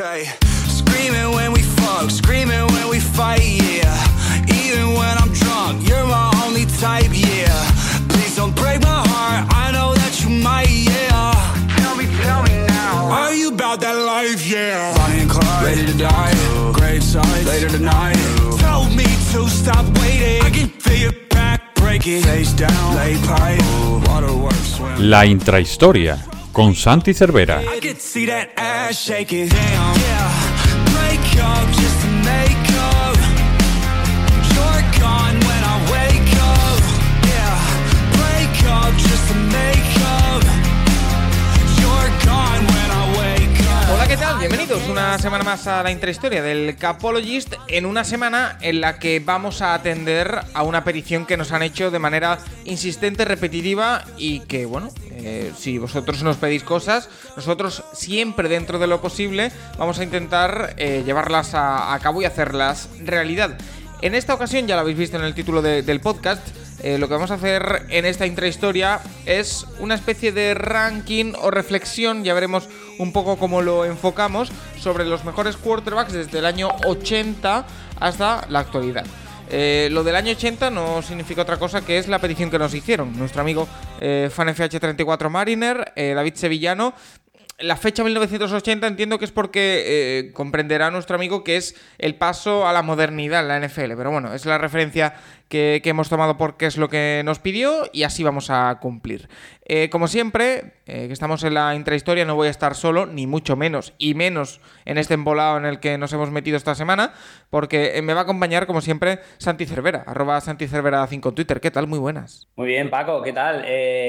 Okay, screaming when we fuck, screaming when we fight, yeah. Even when I'm drunk, you're my only type, yeah. Please don't break my heart, I know that you might, yeah. Tell me, tell me now. Are you about that life, yeah? Bonnie and Clyde, ready to die. Grave side, later tonight. Tell me to stop waiting. I can feel your back breaking. Face down, lay pipe, waterworks, swim. La intrahistoria con Santi Cervera. Una semana más a la intrahistoria del Capologist en una semana en la que vamos a atender a una petición que nos han hecho de manera insistente, repetitiva y que, bueno, eh, si vosotros nos pedís cosas, nosotros siempre dentro de lo posible vamos a intentar eh, llevarlas a, cabo y hacerlas realidad. En esta ocasión, ya lo habéis visto en el título de- del podcast, eh, lo que vamos a hacer en esta intrahistoria es una especie de ranking o reflexión, ya veremos un poco cómo lo enfocamos, sobre los mejores quarterbacks desde el año 80 hasta la actualidad. Eh, lo del año 80 no significa otra cosa que es la petición que nos hicieron. Nuestro amigo eh, FanFH34 Mariner, eh, David Sevillano, la fecha 1980 entiendo que es porque eh, comprenderá nuestro amigo que es el paso a la modernidad en la NFL, pero bueno, es la referencia que, hemos tomado porque es lo que nos pidió y así vamos a cumplir. Eh, como siempre, eh, que estamos en la intrahistoria, no voy a estar solo, ni mucho menos, y menos en este embolado en el que nos hemos metido esta semana, porque me va a acompañar, como siempre, Santi Cervera, arroba Santi Cervera 5 en Twitter. ¿Qué tal? Muy buenas. Muy bien, Paco, ¿qué tal?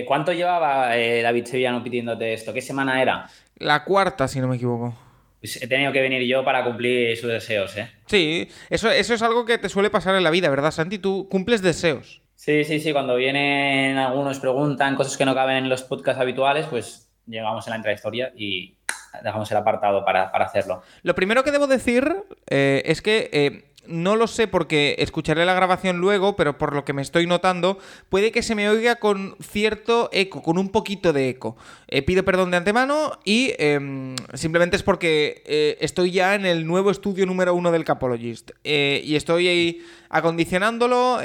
¿Cuánto llevaba David Sevillano pidiéndote esto? ¿Qué semana era? La cuarta, si no me equivoco. Pues he tenido que venir yo para cumplir sus deseos, ¿eh? Sí, eso, eso es algo que te suele pasar en la vida, ¿verdad, Santi? Tú cumples deseos. Sí, sí, sí, cuando vienen algunos preguntan cosas que no caben en los podcasts habituales, pues llegamos a la intrahistoria y dejamos el apartado para, para hacerlo. Lo primero que debo decir eh, es que eh, no lo sé porque escucharé la grabación luego, pero por lo que me estoy notando, puede que se me oiga con cierto eco, con un poquito de eco. Eh, pido perdón de antemano y em, simplemente es porque eh, estoy ya en el nuevo estudio número uno del Capologist eh, y estoy ahí acondicionándolo,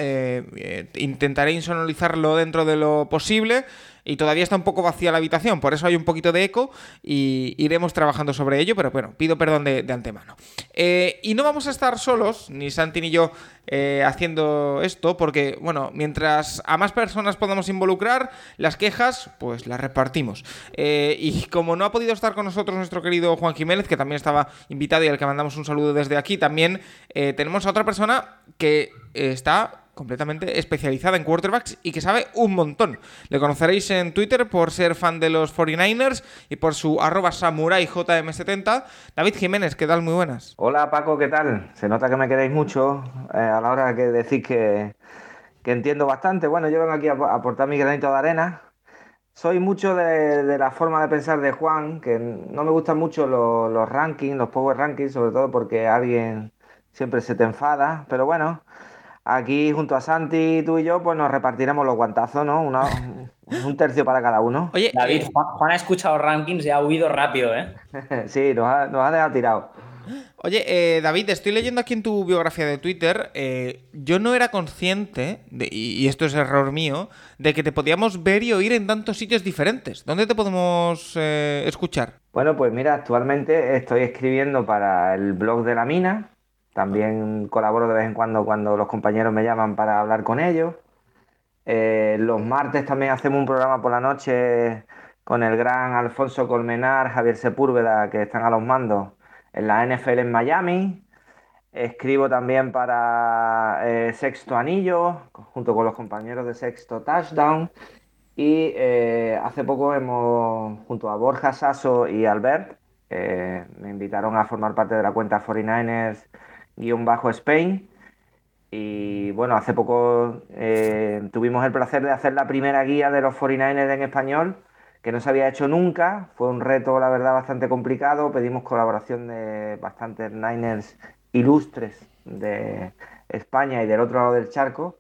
intentaré insonorizarlo dentro de lo posible. Y todavía está un poco vacía la habitación, por eso hay un poquito de eco y iremos trabajando sobre ello, pero bueno, pido perdón de, antemano. Eh, y no vamos a estar solos, ni Santi ni yo, eh, haciendo esto, porque, bueno, mientras a más personas podamos involucrar, las quejas, pues las repartimos. Eh, y como no ha podido estar con nosotros nuestro querido Juan Jiménez, que también estaba invitado y al que mandamos un saludo desde aquí, también tenemos a otra persona que está completamente especializada en quarterbacks y que sabe un montón. Le conoceréis en Twitter por ser fan de los 49ers y por su arroba samuraijm70. David Jiménez, ¿qué tal? Muy buenas. Hola Paco, ¿qué tal? Se nota que me queréis mucho eh, a la hora que decís que, entiendo bastante. Bueno, yo vengo aquí a aportar mi granito de arena. Soy mucho de, de la forma de pensar de Juan, que no me gustan mucho los, los rankings, los power rankings, sobre todo porque alguien siempre se te enfada. Pero bueno, aquí junto a Santi, tú y yo, pues nos repartiremos los guantazos, ¿no? Una- un tercio para cada uno. Oye, David, eh, Juan, Juan ha escuchado rankings y ha huido rápido, ¿eh? Sí, nos ha, nos ha dejado tirados. Oye, eh, David, estoy leyendo aquí en tu biografía de Twitter. eh, yo no era consciente, de- y, y esto es error mío, de que te podíamos ver y oír en tantos sitios diferentes. ¿Dónde te podemos eh, escuchar? Bueno, pues mira, actualmente estoy escribiendo para el blog de la mina. También colaboro de vez en cuando cuando los compañeros me llaman para hablar con ellos. Eh, los martes también hacemos un programa por la noche con el gran Alfonso Colmenar, Javier Sepúlveda, que están a los mandos en la NFL en Miami. Escribo también para eh, Sexto Anillo, junto con los compañeros de Sexto Touchdown. Y eh, hace poco hemos, junto a Borja Sasso y Albert, me invitaron a formar parte de la cuenta 49ers-Spain. Y bueno, hace poco eh, tuvimos el placer de hacer la primera guía de los 49ers en español, que no se había hecho nunca. Fue un reto, la verdad, bastante complicado. Pedimos colaboración de bastantes Niners ilustres de España y del otro lado del charco.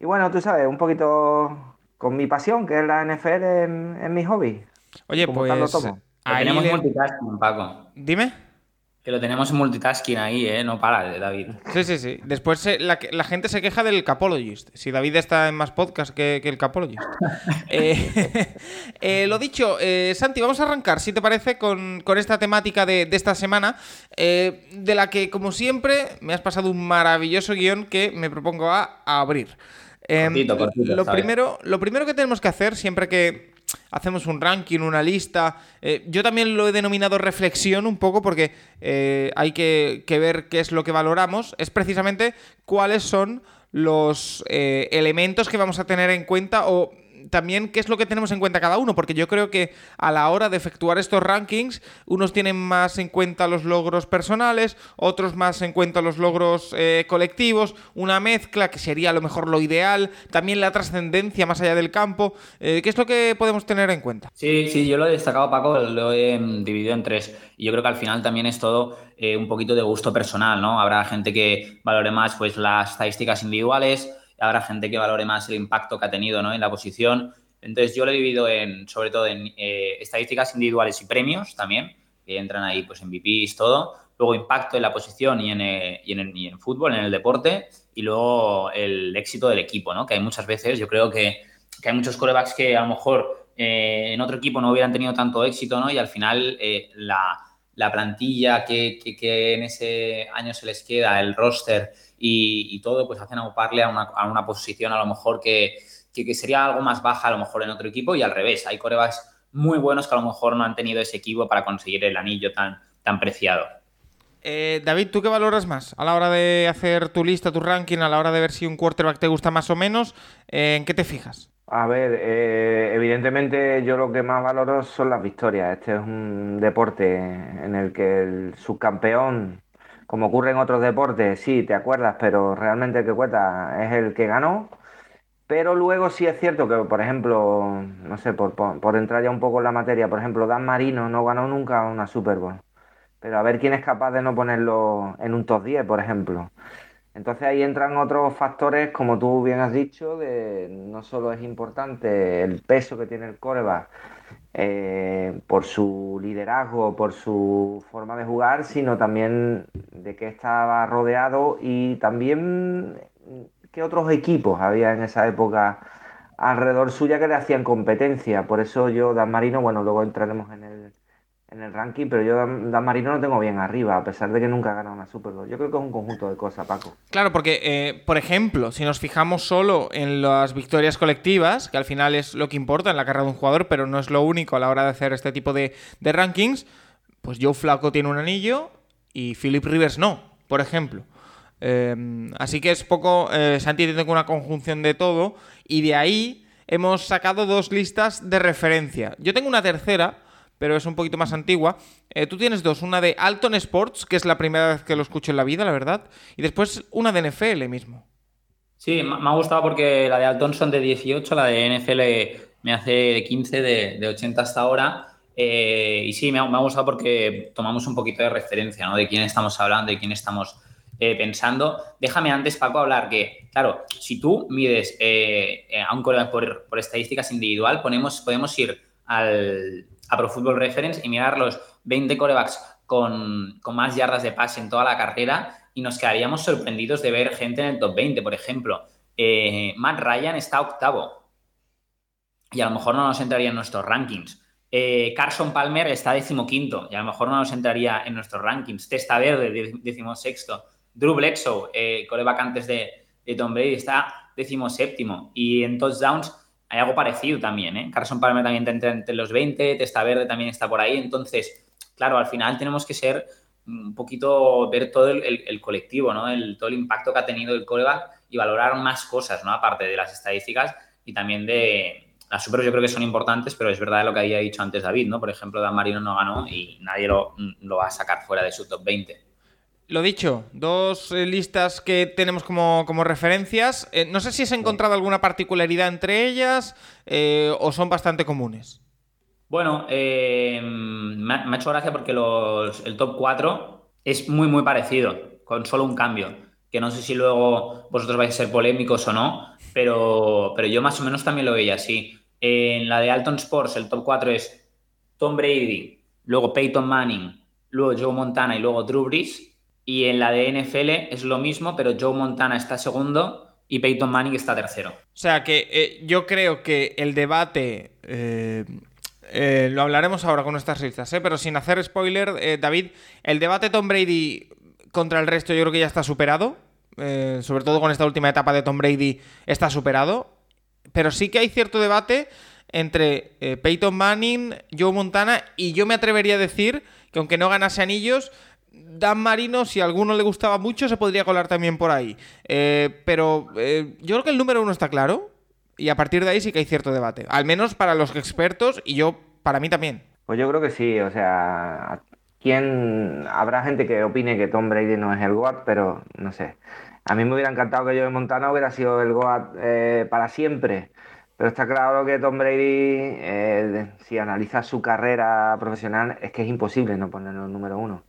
Y bueno, tú sabes, un poquito con mi pasión, que es la NFL, en, en mi hobby. Oye, pues. Tomo. Lo ahí tenemos le- multitasking, Paco. Dime. Que lo tenemos en multitasking ahí, ¿eh? No para, David. Sí, sí, sí. Después eh, la, la, gente se queja del Capologist. Si David está en más podcast que, que el Capologist. eh, eh, lo dicho, eh, Santi, vamos a arrancar, si te parece, con, con esta temática de, de esta semana, de la que, como siempre, me has pasado un maravilloso guion que me propongo a, a abrir. Cortito, cortito, lo, primero, lo primero que tenemos que hacer, siempre que hacemos un ranking, una lista. Eh, yo también lo he denominado reflexión un poco porque eh, hay que, que, ver qué es lo que valoramos. Es precisamente cuáles son los eh, elementos que vamos a tener en cuenta o también qué es lo que tenemos en cuenta cada uno, porque yo creo que a la hora de efectuar estos rankings, unos tienen más en cuenta los logros personales, otros más en cuenta los logros eh, colectivos, una mezcla que sería a lo mejor lo ideal, también la trascendencia más allá del campo. Eh, ¿Qué es lo que podemos tener en cuenta? Sí, sí, yo lo he destacado, Paco, lo he dividido en tres. Y yo creo que al final también es todo eh, un poquito de gusto personal, ¿no? Habrá gente que valore más pues, las estadísticas individuales habrá gente que valore más el impacto que ha tenido ¿no? en la posición. Entonces yo lo he dividido en, sobre todo en eh, estadísticas individuales y premios también, que entran ahí pues en VPs, todo. Luego impacto en la posición y en, eh, y, en el, y en, fútbol, en el deporte. Y luego el éxito del equipo, ¿no? Que hay muchas veces, yo creo que, que hay muchos corebacks que a lo mejor eh, en otro equipo no hubieran tenido tanto éxito, ¿no? Y al final eh, la, la, plantilla que, que, en ese año se les queda, el roster y, y todo, pues hacen auparle a una, a una posición a lo mejor que, que, que, sería algo más baja a lo mejor en otro equipo y al revés. Hay corebacks muy buenos que a lo mejor no han tenido ese equipo para conseguir el anillo tan, tan preciado. Eh, David, ¿tú qué valoras más a la hora de hacer tu lista, tu ranking, a la hora de ver si un quarterback te gusta más o menos? Eh, ¿En qué te fijas? A ver, eh, evidentemente yo lo que más valoro son las victorias. Este es un deporte en el que el subcampeón, como ocurre en otros deportes, sí, te acuerdas, pero realmente el que cuenta es el que ganó. Pero luego sí es cierto que, por ejemplo, no sé, por, por, por entrar ya un poco en la materia, por ejemplo, Dan Marino no ganó nunca una Super Bowl. Pero a ver quién es capaz de no ponerlo en un top 10, por ejemplo. Entonces ahí entran otros factores, como tú bien has dicho, de no solo es importante el peso que tiene el coreback eh, por su liderazgo, por su forma de jugar, sino también de que estaba rodeado y también qué otros equipos había en esa época alrededor suya que le hacían competencia. Por eso yo, Dan Marino, bueno, luego entraremos en el en el ranking, pero yo Dan, Marino lo tengo bien arriba, a pesar de que nunca ha ganado una Super Bowl. Yo creo que es un conjunto de cosas, Paco. Claro, porque, eh, por ejemplo, si nos fijamos solo en las victorias colectivas, que al final es lo que importa en la carrera de un jugador, pero no es lo único a la hora de hacer este tipo de, rankings, pues Joe Flaco tiene un anillo y Philip Rivers no, por ejemplo. Eh, así que es poco, eh, Santi tiene una conjunción de todo, y de ahí hemos sacado dos listas de referencia. Yo tengo una tercera, pero es un poquito más antigua. Eh, tú tienes dos, una de Alton Sports, que es la primera vez que lo escucho en la vida, la verdad, y después una de NFL mismo. Sí, me ha gustado porque la de Alton son de 18, la de NFL me hace de 15, de, de 80 hasta ahora. Eh, y sí, me ha, gustado porque tomamos un poquito de referencia, ¿no? De quién estamos hablando, de quién estamos eh, pensando. Déjame antes, Paco, hablar que, claro, si tú mides eh, a por, estadísticas individual, ponemos, podemos ir al, a Pro Football Reference y mirar los 20 corebacks con, con, más yardas de pase en toda la carrera y nos quedaríamos sorprendidos de ver gente en el top 20. Por ejemplo, eh, Matt Ryan está octavo y a lo mejor no nos entraría en nuestros rankings. Eh, Carson Palmer está decimoquinto y a lo mejor no nos entraría en nuestros rankings. Testa Verde, decimosexto. Drew Bledsoe, eh, coreback antes de, de Tom Brady, está decimoséptimo. Y en touchdowns hay algo parecido también, ¿eh? Carson Palmer también está entre los 20, Testa Verde también está por ahí, entonces, claro, al final tenemos que ser un poquito, ver todo el, el, el colectivo, ¿no? El, todo el impacto que ha tenido el coreback y valorar más cosas, ¿no? Aparte de las estadísticas y también de... Las super yo creo que son importantes, pero es verdad lo que había dicho antes David, ¿no? Por ejemplo, Dan Marino no ganó y nadie lo, lo va a sacar fuera de su top 20. Lo dicho, dos eh, listas que tenemos como, como referencias. Eh, no sé si has encontrado alguna particularidad entre ellas eh, o son bastante comunes. Bueno, eh, me, ha, me, ha, hecho gracia porque los, el top 4 es muy, muy parecido, con solo un cambio. Que no sé si luego vosotros vais a ser polémicos o no, pero, pero yo más o menos también lo veía así. En la de Alton Sports, el top 4 es Tom Brady, luego Peyton Manning, luego Joe Montana y luego Drew Brees. Y en la de NFL es lo mismo, pero Joe Montana está segundo y Peyton Manning está tercero. O sea que eh, yo creo que el debate... Eh, eh, lo hablaremos ahora con nuestras listas, pero sin hacer spoiler, David, el debate Tom Brady contra el resto yo creo que ya está superado. sobre todo con esta última etapa de Tom Brady está superado. Pero sí que hay cierto debate entre Peyton Manning, Joe Montana y yo me atrevería a decir que aunque no ganase anillos, Dan Marino, si a alguno le gustaba mucho, se podría colar también por ahí. Eh, pero eh, yo creo que el número uno está claro. Y a partir de ahí sí que hay cierto debate. Al menos para los expertos y yo, para mí también. Pues yo creo que sí. O sea, ¿quién... habrá gente que opine que Tom Brady no es el GOAT, pero no sé. A mí me hubiera encantado que yo de Montana hubiera sido el GOAT eh, para siempre. Pero está claro que Tom Brady, si analiza su carrera profesional, es que es imposible no ponerlo en número uno.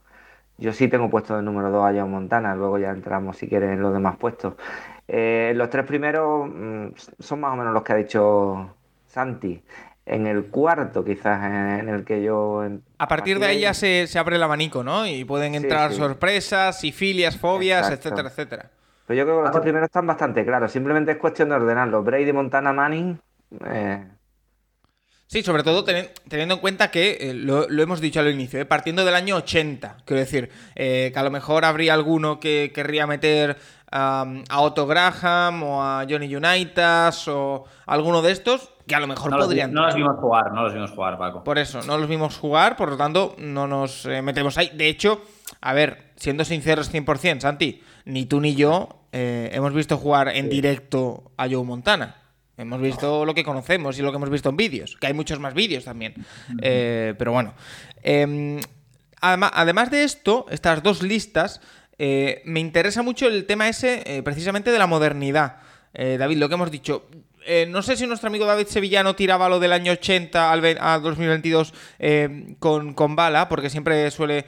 Yo sí tengo puesto de número 2 a John Montana, luego ya entramos si quieres en los demás puestos. Eh, los tres primeros mm, son más o menos los que ha dicho Santi. En el cuarto, quizás, en el que yo. A partir de ahí ya se, abre el abanico, ¿no? Y pueden entrar sorpresas, y filias, fobias, etcétera, etcétera. Pero yo creo que los tres primeros están bastante claros. Simplemente es cuestión de ordenarlos. Brady, Montana, Manning. Eh, Sí, sobre todo teniendo en cuenta que, eh, lo, hemos dicho al inicio, eh, partiendo del año 80, quiero decir, eh, que a lo mejor habría alguno que querría meter a Otto Graham o a Johnny Unitas o alguno de estos, que a lo mejor podrían... no los vimos jugar, no los vimos jugar, Paco. Por eso, no los vimos jugar, por lo tanto, no nos metemos ahí. De hecho, a ver, siendo sinceros 100%, Santi, ni tú ni yo hemos visto jugar en directo a Joe Montana. Hemos visto lo que conocemos y lo que hemos visto en vídeos, que hay muchos más vídeos también. Eh, pero bueno. Em, además de esto, estas dos listas, eh, me interesa mucho el tema ese eh, precisamente de la modernidad. David, lo que hemos dicho. no sé si nuestro amigo David Sevillano tiraba lo del año 80 al, 2022 con, con, bala, porque siempre suele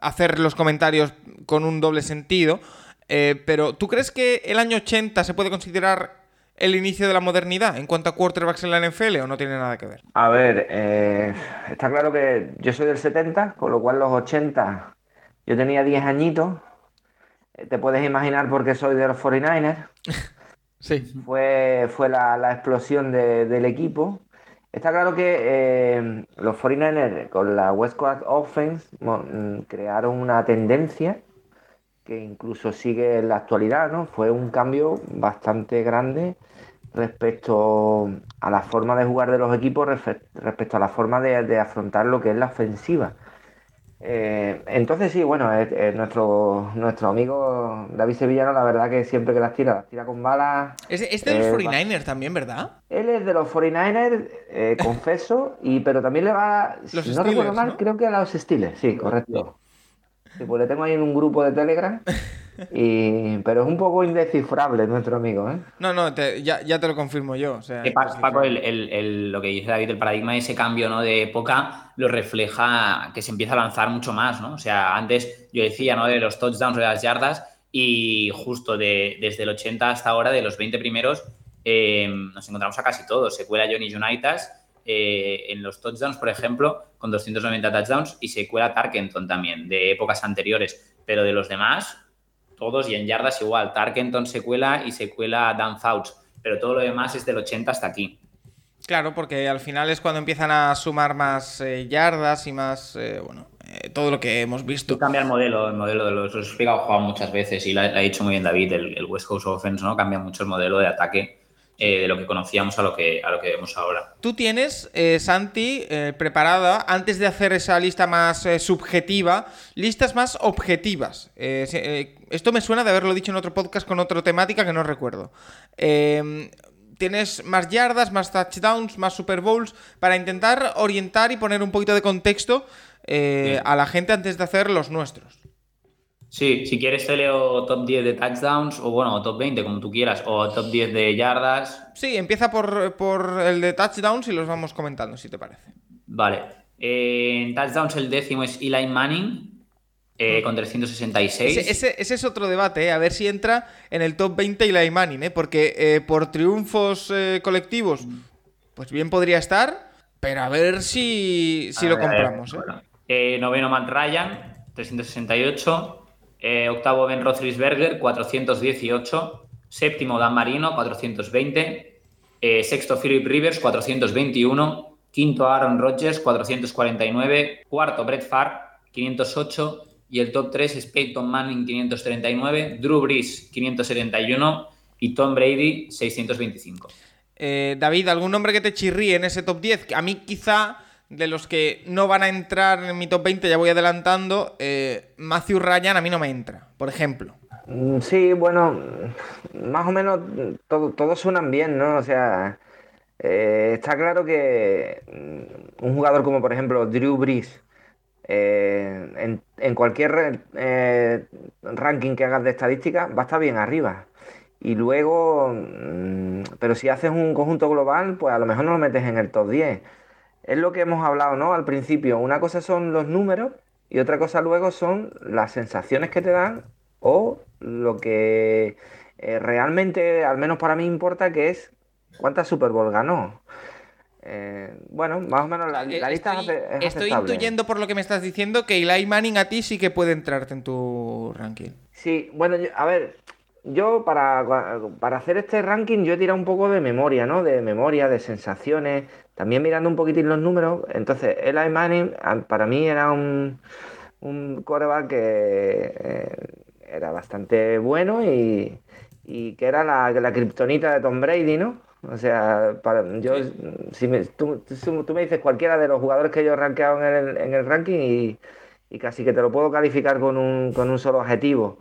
hacer los comentarios con un doble sentido. pero ¿tú crees que el año 80 se puede considerar el inicio de la modernidad en cuanto a quarterbacks en la NFL o no tiene nada que ver? A ver, eh, está claro que yo soy del 70, con lo cual los 80 yo tenía 10 añitos. Eh, te puedes imaginar por qué soy de los 49ers. sí. Fue, fue la, explosión del equipo. Está claro que eh, los 49ers con la West Coast Offense mm, crearon una tendencia que incluso sigue en la actualidad, ¿no? Fue un cambio bastante grande respecto a la forma de jugar de los equipos, respecto a la forma de, afrontar lo que es la ofensiva. Eh, entonces sí, bueno, nuestro, nuestro amigo David Sevillano, la verdad que siempre que las tira, las tira con balas. Es, de los 49ers también, ¿verdad? Él es de los 49ers, eh, confeso, y, pero también le va, si no recuerdo mal, creo que a los Steelers, sí, correcto. Sí, pues le tengo ahí en un grupo de Telegram. Y, pero es un poco indescifrable nuestro amigo, ¿eh? No, no, ya, te lo confirmo yo. O sea, Paco, lo que dice David, el paradigma de ese cambio ¿no? de época lo refleja que se empieza a lanzar mucho más, ¿no? O sea, antes yo decía, ¿no? De los touchdowns de las yardas y justo de, desde el 80 hasta ahora, de los 20 primeros, eh, nos encontramos a casi todos. Se cuela Johnny Unitas eh, en los touchdowns, por ejemplo, con 290 touchdowns y se cuela Tarkenton también, de épocas anteriores. Pero de los demás, todos y en yardas igual. Tarkenton se cuela y se cuela Dan Fouts, pero todo lo demás es del 80 hasta aquí. Claro, porque al final es cuando empiezan a sumar más eh, yardas y más, eh, bueno, todo lo que hemos visto. cambia el modelo, el modelo de los... Lo he explicado jugado muchas veces y lo ha dicho muy bien David, el, el West Coast Offense, ¿no? Cambia mucho el modelo de ataque eh, de lo que conocíamos a lo que, a lo que vemos ahora. Tú tienes, eh, Santi, eh, preparada, antes de hacer esa lista más subjetiva, listas más objetivas. esto me suena de haberlo dicho en otro podcast con otra temática que no recuerdo. Em, tienes más yardas, más touchdowns, más Super Bowls, para intentar orientar y poner un poquito de contexto a la gente antes de hacer los nuestros. Sí, si quieres te leo top 10 de touchdowns o bueno, top 20 como tú quieras, o top 10 de yardas. Sí, empieza por, el de touchdowns y los vamos comentando, si te parece. Vale. Eh, en touchdowns el décimo es Eli Manning eh, con 366. Ese, es otro debate, eh, a ver si entra en el top 20 Eli Manning, porque por triunfos colectivos, pues bien podría estar, pero a ver si, si lo compramos. Eh, noveno Matt Ryan, 368. Eh, octavo Ben Roethlisberger, 418. Séptimo Dan Marino, 420. Eh, sexto Philip Rivers, 421. Quinto Aaron Rodgers, 449. Cuarto Brett Favre, 508. Y el top 3 es Peyton Manning, 539. Drew Brees, 571. Y Tom Brady, 625. Eh, David, ¿algún nombre que te chirríe en ese top 10? A mí quizá de los que no van a entrar en mi top 20, ya voy adelantando, eh, Matthew Ryan a mí no me entra, por ejemplo. Mm, Sí, bueno, más o menos todo- todos suenan bien, ¿no? O sea, eh, está claro que mm, un jugador como por ejemplo Drew Brees, eh, en, cualquier ranking que hagas de estadística, va a estar bien arriba. Y luego, mm, pero si haces un conjunto global, pues a lo mejor no lo metes en el top 10. Es lo que hemos hablado, ¿no? Al principio, una cosa son los números y otra cosa luego son las sensaciones que te dan o lo que eh, realmente, al menos para mí, importa, que es cuántas Super Bowl ganó. Eh, bueno, más o menos la, la Eh, lista estoy, es, estoy intuyendo por lo que me estás diciendo que Eli Manning a ti sí que puede entrarte en tu ranking. Sí, bueno, yo- a ver, yo para, para hacer este ranking yo he tirado un poco de memoria, ¿no? De memoria, de sensaciones, también mirando un poquitín los números. Entonces, Eli Manning para mí era un, un quarterback que eh, era bastante bueno y, y que era la, la kriptonita de Tom Brady, ¿no? O sea, para, yo, si me- tú, tú- tú me dices cualquiera de los jugadores que yo he rankeado en el, en el ranking y, y casi que te lo puedo calificar con un, con un solo objetivo.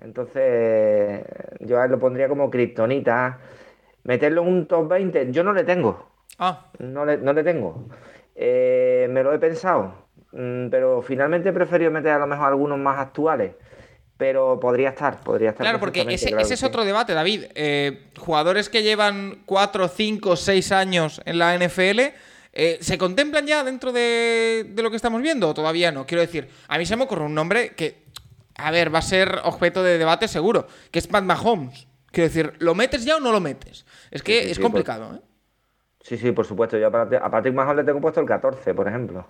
Entonces, yo a él lo pondría como kriptonita. Meterlo en un top 20, yo no le tengo. Ah, No le, no le tengo. Eh, me lo he pensado, mm, pero finalmente he preferido meter a lo mejor algunos más actuales. Pero podría estar, podría estar. claro, porque ese, claro ese es sí. otro debate, David. Eh, jugadores que llevan 4, 5, 6 años en la NFL, eh, ¿se contemplan ya dentro de, de lo que estamos viendo o todavía no? Quiero decir, a mí se me ocurre un nombre que, a ver, va a ser objeto de debate seguro, que es Pat Mahomes. Quiero decir, ¿lo metes ya o no lo metes? Es que Sí, sí, es complicado, ¿eh? Sí, sí, por supuesto. Yo a Pat- a Patrick Mahomes le tengo puesto el 14, por ejemplo.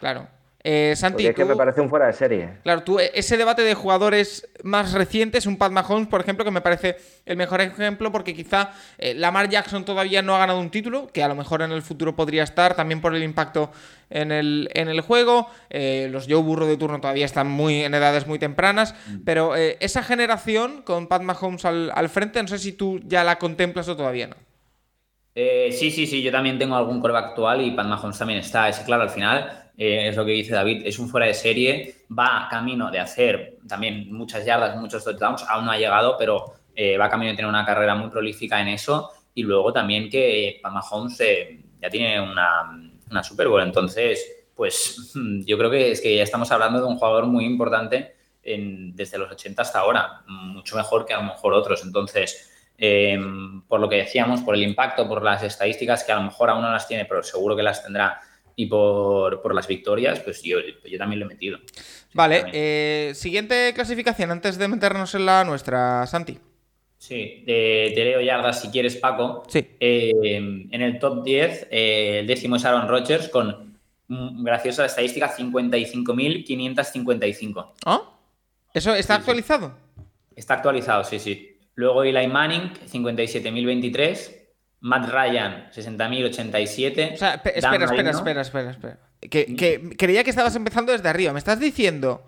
Claro. Eh, Santi, Porque es que me parece un fuera de serie. Claro, tú, eh, ese debate de jugadores más recientes, un Pat Mahomes, por ejemplo, que me parece el mejor ejemplo, porque quizá eh, Lamar Jackson todavía no ha ganado un título, que a lo mejor en el futuro podría estar, también por el impacto en el, en el juego. Eh, los Joe Burro de turno todavía están muy en edades muy tempranas, pero eh, esa generación con Pat Mahomes al, al frente, no sé si tú ya la contemplas o todavía no. Eh, sí, sí, sí, yo también tengo algún coreback actual y Pat Mahomes también está. Es claro, al final, eh, es lo que dice David, es un fuera de serie, va camino de hacer también muchas yardas, muchos touchdowns, aún no ha llegado, pero eh, va camino de tener una carrera muy prolífica en eso. Y luego también que Pat Mahomes eh, ya tiene una, una Super Bowl, entonces, pues yo creo que es que ya estamos hablando de un jugador muy importante desde los 80 hasta ahora, mucho mejor que a lo mejor otros. Entonces, eh, por lo que decíamos, por el impacto, por las estadísticas que a lo mejor aún no las tiene, pero seguro que las tendrá, y por, por las victorias, pues yo, yo también lo he metido. Vale, eh, siguiente clasificación antes de meternos en la nuestra, Santi. Sí, de- te leo yardas si quieres, Paco. Sí. Eh, en el top 10, eh, el décimo es Aaron Rodgers con mm, graciosa estadística 55.555. ¿Ah? ¿Eso está actualizado? Está actualizado, sí, sí. Luego Eli Manning, 57.023. Matt Ryan, 60.087. O sea, espera, espera, Marino, espera, espera, espera. Que, que creía que estabas empezando desde arriba. Me estás diciendo.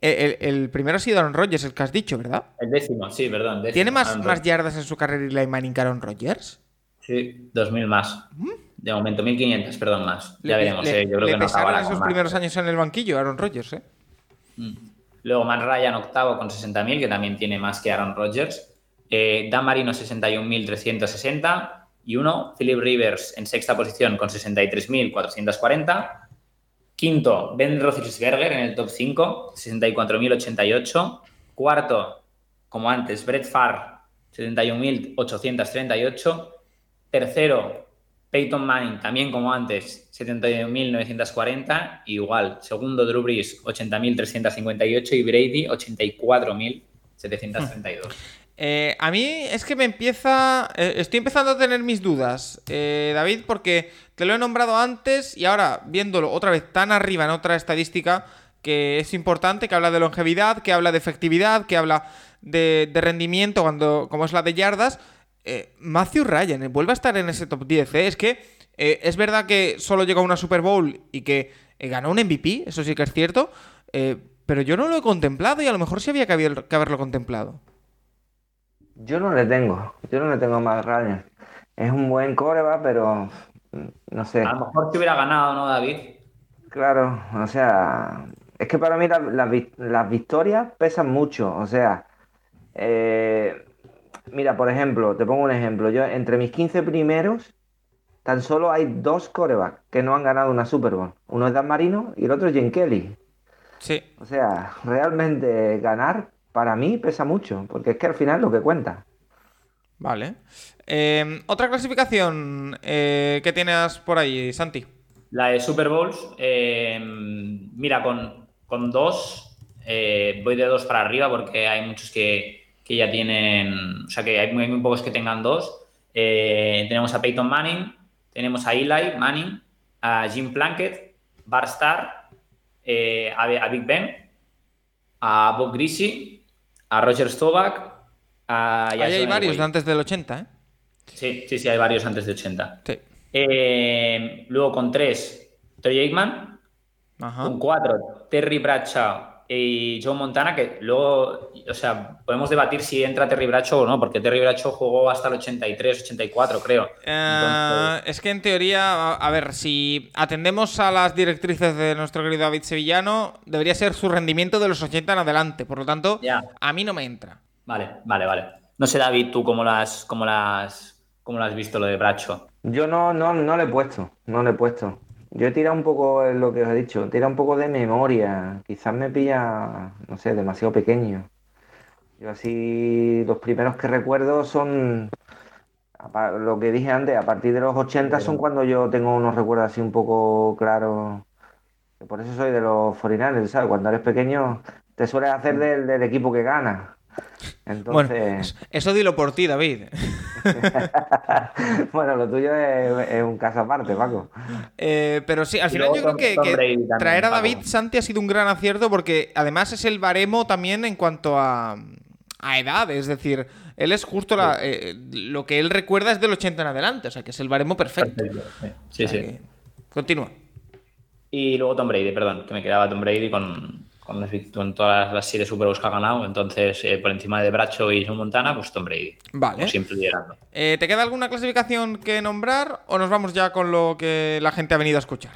El, primero ha sido Aaron Rodgers, el que has dicho, ¿verdad? El décimo, sí, perdón. décimo, ¿Tiene más, yardas en su carrera Eli Manning que Aaron Rodgers? Sí, 2.000 más. De momento, 1.500, perdón, más. Ya Le- veremos, le- eh, yo creo le que no pesaron esos más. primeros años en el banquillo, Aaron Rodgers, ¿eh? Mm. Luego Matt Ryan octavo con 60.000, que también tiene más que Aaron Rodgers. Eh, Dan Marino 61.360. Y uno, Philip Rivers en sexta posición con 63.440. Quinto, Ben Roethlisberger en el top 5, 64.088. Cuarto, como antes, Brett Favre, 71.838. Tercero, Peyton Manning, también como antes, 71.940. Igual, segundo, Drew Brees, 80.358. Y Brady, 84.732. Eh, a mí es que me empieza. eh, estoy empezando a tener mis dudas, eh, David, porque te lo he nombrado antes y ahora viéndolo otra vez tan arriba en otra estadística que es importante, que habla de longevidad, que habla de efectividad, que habla de, rendimiento, cuando, como es la de yardas. eh, Matthew Ryan eh, vuelve a estar en ese top 10. eh, Es que es verdad que solo llegó a una Super Bowl y que ganó un MVP, eso sí que es cierto, pero yo no lo he contemplado y a lo mejor sí había que haberlo contemplado. Yo no le tengo, yo no le tengo más Ryan. Es un buen coreback, pero mm, no sé. A lo mejor te hubiera ganado, ¿no, David? Claro, o sea, es que para mí la- las victorias pesan mucho. O sea, eh, mira, por ejemplo, te pongo un ejemplo. Yo, entre mis 15 primeros, tan solo hay dos corebacks que no han ganado una Super Bowl. Uno es Dan Marino y el otro es Jim Kelly. Sí. O sea, realmente ganar para mí pesa mucho, porque es que al final es lo que cuenta. Vale. Eh, Otra clasificación eh, que tienes por ahí, Santi. La de Super Bowls, eh, mira, con, con dos, eh, voy de dos para arriba porque hay muchos que, que ya tienen, o sea, que hay muy, muy pocos que tengan dos. Eh, tenemos a Peyton Manning, tenemos a Eli Manning, a Jim Plunkett, Bar Starr, eh, a, a Big Ben, a Bob Greasy, a Roger Staubach, a Ahí hay varios de antes del 80, ¿eh? Sí, sí, sí, hay varios antes de 80. Sí. Eh, luego con tres, Troy Aikman. Ajá. Con cuatro, Terry Bradshaw y Joe Montana, que luego, o sea, podemos debatir si entra Terry Bradshaw o no, porque Terry Bradshaw jugó hasta el 83, 84, creo. Eh, es que en teoría, a, ver, si atendemos a las directrices de nuestro querido David Sevillano, debería ser su rendimiento de los 80 en adelante. Por lo tanto, Ya. a mí no me entra. Vale, vale, vale. No sé, David, tú cómo las, cómo las, cómo lo has visto lo de Bradshaw. Yo no, no, no le he puesto, no le he puesto. Yo he tirado un poco en lo que os he dicho, he tirado un poco de memoria. Quizás me pilla, no sé, demasiado pequeño. Yo así, los primeros que recuerdo son, lo que dije antes, a partir de los 80 son cuando yo tengo unos recuerdos así un poco claros. Por eso soy de los 49ers, ¿sabes? Cuando eres pequeño te sueles hacer del, del equipo que gana. Bueno, Entonces, eso dilo por ti, David. bueno, lo tuyo es, es un caso aparte, Paco. Eh, pero sí, al final yo creo que, también, traer a Paco. David Santi ha sido un gran acierto porque además es el baremo también en cuanto a, a edad. Es decir, él es justo la, eh, lo que él recuerda es del 80 en adelante. O sea, que es el baremo perfecto. Sí, O sea sí. que- Continúa. Y luego Tom Brady, perdón, que me quedaba Tom Brady con, vict- con todas las series Super que ha ganado. Entonces, eh, por encima de Bradshaw y Joe Montana, pues Tom Brady. Vale. Siempre liderando. Eh, ¿Te queda alguna clasificación que nombrar o nos vamos ya con lo que la gente ha venido a escuchar?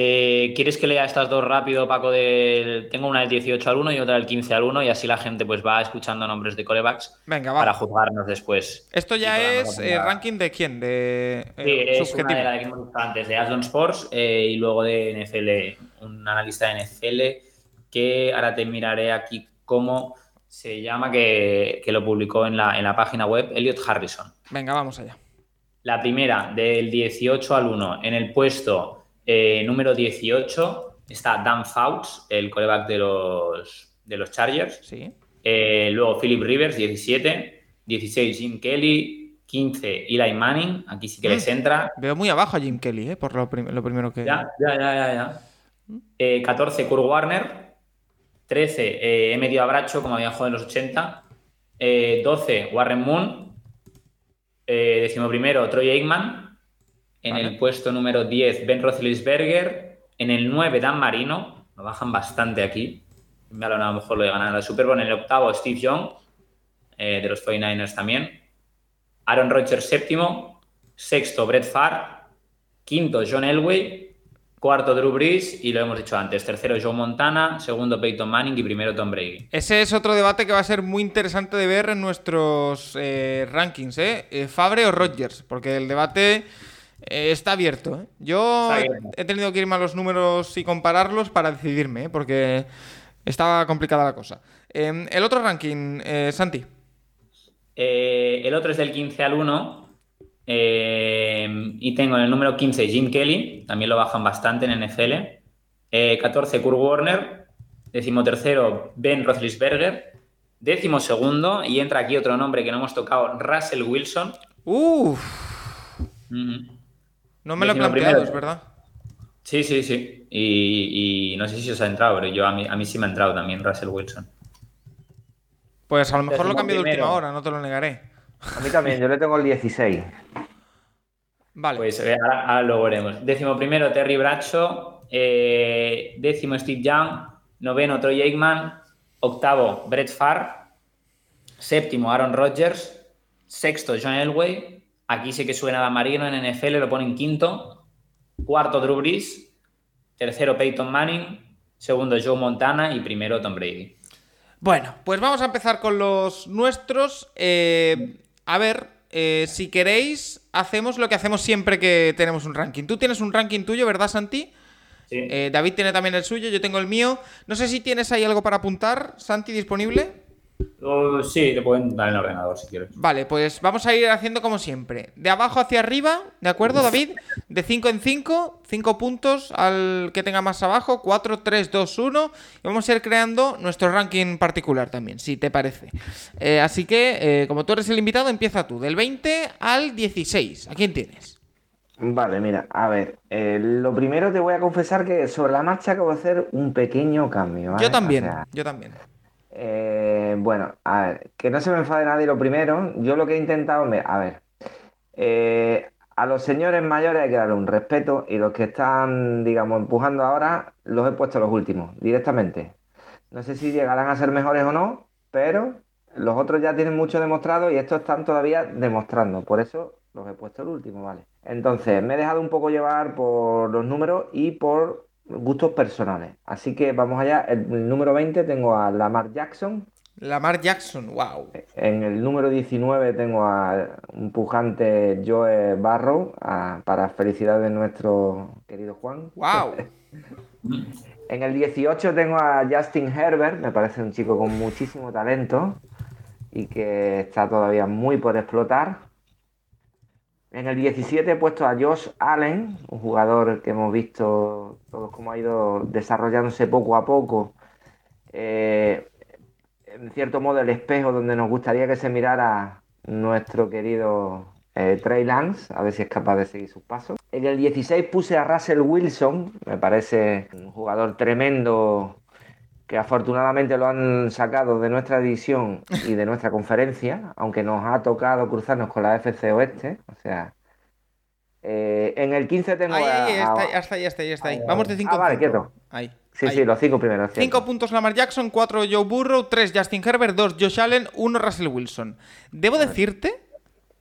Eh, ¿Quieres que lea estas dos rápido, Paco? Del... Tengo una del 18 al 1 y otra del 15 al 1 y así la gente pues va escuchando nombres de corebacks Venga, va. para juzgarnos después. Esto ya es eh, ranking de quién? De eh, Sí, es una de la que hemos visto antes, de Aston Sports eh, y luego de NFL, un analista de NFL que ahora te miraré aquí cómo se llama, que, que lo publicó en la, en la página web, Elliot Harrison. Venga, vamos allá. La primera, del 18 al 1, en el puesto eh, número 18 está Dan Fouts, el coreback de los, de los Chargers. Sí. Eh, luego Philip Rivers, 17. 16 Jim Kelly. 15 Eli Manning. Aquí sí que les entra. Veo muy abajo a Jim Kelly, ¿eh? por lo, prim- lo primero que. Ya, ya, ya, ya. ya. Eh, 14 Kurt Warner. 13 eh, he metido a Bracho, como había jugado en los 80. Eh, 12 Warren Moon. Eh, decimoprimero Troy Aikman. En Vale. el puesto número 10 Ben Roethlisberger. En el 9 Dan Marino. Lo bajan bastante aquí. A lo mejor lo de ganar la Super Bowl. En el octavo Steve Young. eh, de los 49ers también. Aaron Rodgers séptimo. Sexto Brett Favre. Quinto John Elway. Cuarto Drew Brees. Y lo hemos dicho antes. Tercero Joe Montana. Segundo Peyton Manning. Y primero Tom Brady. Ese es otro debate que va a ser muy interesante de ver en nuestros eh, rankings, ¿eh? Eh, Fabre o Rodgers, porque el debate eh, está abierto. ¿eh? Yo Está he, abierto. he tenido que irme a los números y compararlos para decidirme, ¿eh? porque estaba complicada la cosa. Eh, el otro ranking, eh, Santi. Eh, el otro es del 15 al 1. eh, y tengo en el número 15 Jim Kelly. También lo bajan bastante en NFL. Eh, 14 Kurt Warner. Decimotercero Ben Roethlisberger. Décimo segundo, y entra aquí otro nombre que no hemos tocado, Russell Wilson. Uf, Ujú. No me lo he planteado, es verdad. Sí, sí, sí. Y, y no sé si os ha entrado, pero yo a mí, a mí sí me ha entrado también Russell Wilson. Pues a lo mejor lo cambio de última hora, no te lo negaré. A mí también, yo le tengo el 16. Vale. Pues eh, ahora, ahora lo veremos. Décimo primero, Terry Bradshaw. Eh, décimo, Steve Young. Noveno, Troy Aikman. Octavo, Brett Favre. Séptimo, Aaron Rodgers. Sexto, John Elway. Aquí sí que suena a Marino en NFL, lo ponen quinto. Cuarto, Drew Brees. Tercero, Peyton Manning. Segundo, Joe Montana. Y primero, Tom Brady. Bueno, pues vamos a empezar con los nuestros. Eh, a ver, eh, si queréis, hacemos lo que hacemos siempre que tenemos un ranking. Tú tienes un ranking tuyo, ¿verdad, Santi? Sí. Eh, David tiene también el suyo, yo tengo el mío. No sé si tienes ahí algo para apuntar, Santi, disponible. Oh, sí, te pueden dar en el ordenador si quieres. Vale, pues vamos a ir haciendo como siempre. De abajo hacia arriba, ¿de acuerdo, David? De 5 en 5, 5 puntos al que tenga más abajo, 4, 3, 2, 1. Y vamos a ir creando nuestro ranking particular también, si te parece. Eh, así que, eh, como tú eres el invitado, empieza tú. Del 20 al 16. ¿A quién tienes? Vale, mira, a ver, eh, lo primero te voy a confesar que sobre la marcha acabo de hacer un pequeño cambio, ¿vale? Yo también, O sea, yo también. Eh, bueno, a ver, que no se me enfade nadie lo primero, yo lo que he intentado, a ver, eh, a los señores mayores hay que darle un respeto y los que están, digamos, empujando ahora, los he puesto los últimos, directamente. No sé si llegarán a ser mejores o no, pero los otros ya tienen mucho demostrado y estos están todavía demostrando. Por eso los he puesto el último, ¿vale? Entonces, me he dejado un poco llevar por los números y por gustos personales. Así que vamos allá. El, número 20 tengo a Lamar Jackson. Lamar Jackson, wow. En el número 19 tengo a un pujante Joe Barrow, a- para felicidad de nuestro querido Juan. Wow. En el 18 tengo a Justin Herbert, me parece un chico con muchísimo talento y que está todavía muy por explotar. En el 17 he puesto a Josh Allen, un jugador que hemos visto todos cómo ha ido desarrollándose poco a poco. Eh, en cierto modo el espejo donde nos gustaría que se mirara nuestro querido eh, Trey Lance, a ver si es capaz de seguir sus pasos. En el 16 puse a Russell Wilson, me parece un jugador tremendo que afortunadamente lo han sacado de nuestra división y de nuestra conferencia, aunque nos ha tocado cruzarnos con la FC Oeste. O sea, eh, en el 15 tengo Ahí, ahí, a- está, ya está, ya está, ya está. Ahí. Vamos de 5 Ah, vale, quieto. Ahí. Sí, ahí. sí, los cinco primeros. cierto. 5 puntos Lamar Jackson, 4 Joe Burrow, 3 Justin Herbert, 2 Josh Allen, 1 Russell Wilson. Debo decirte,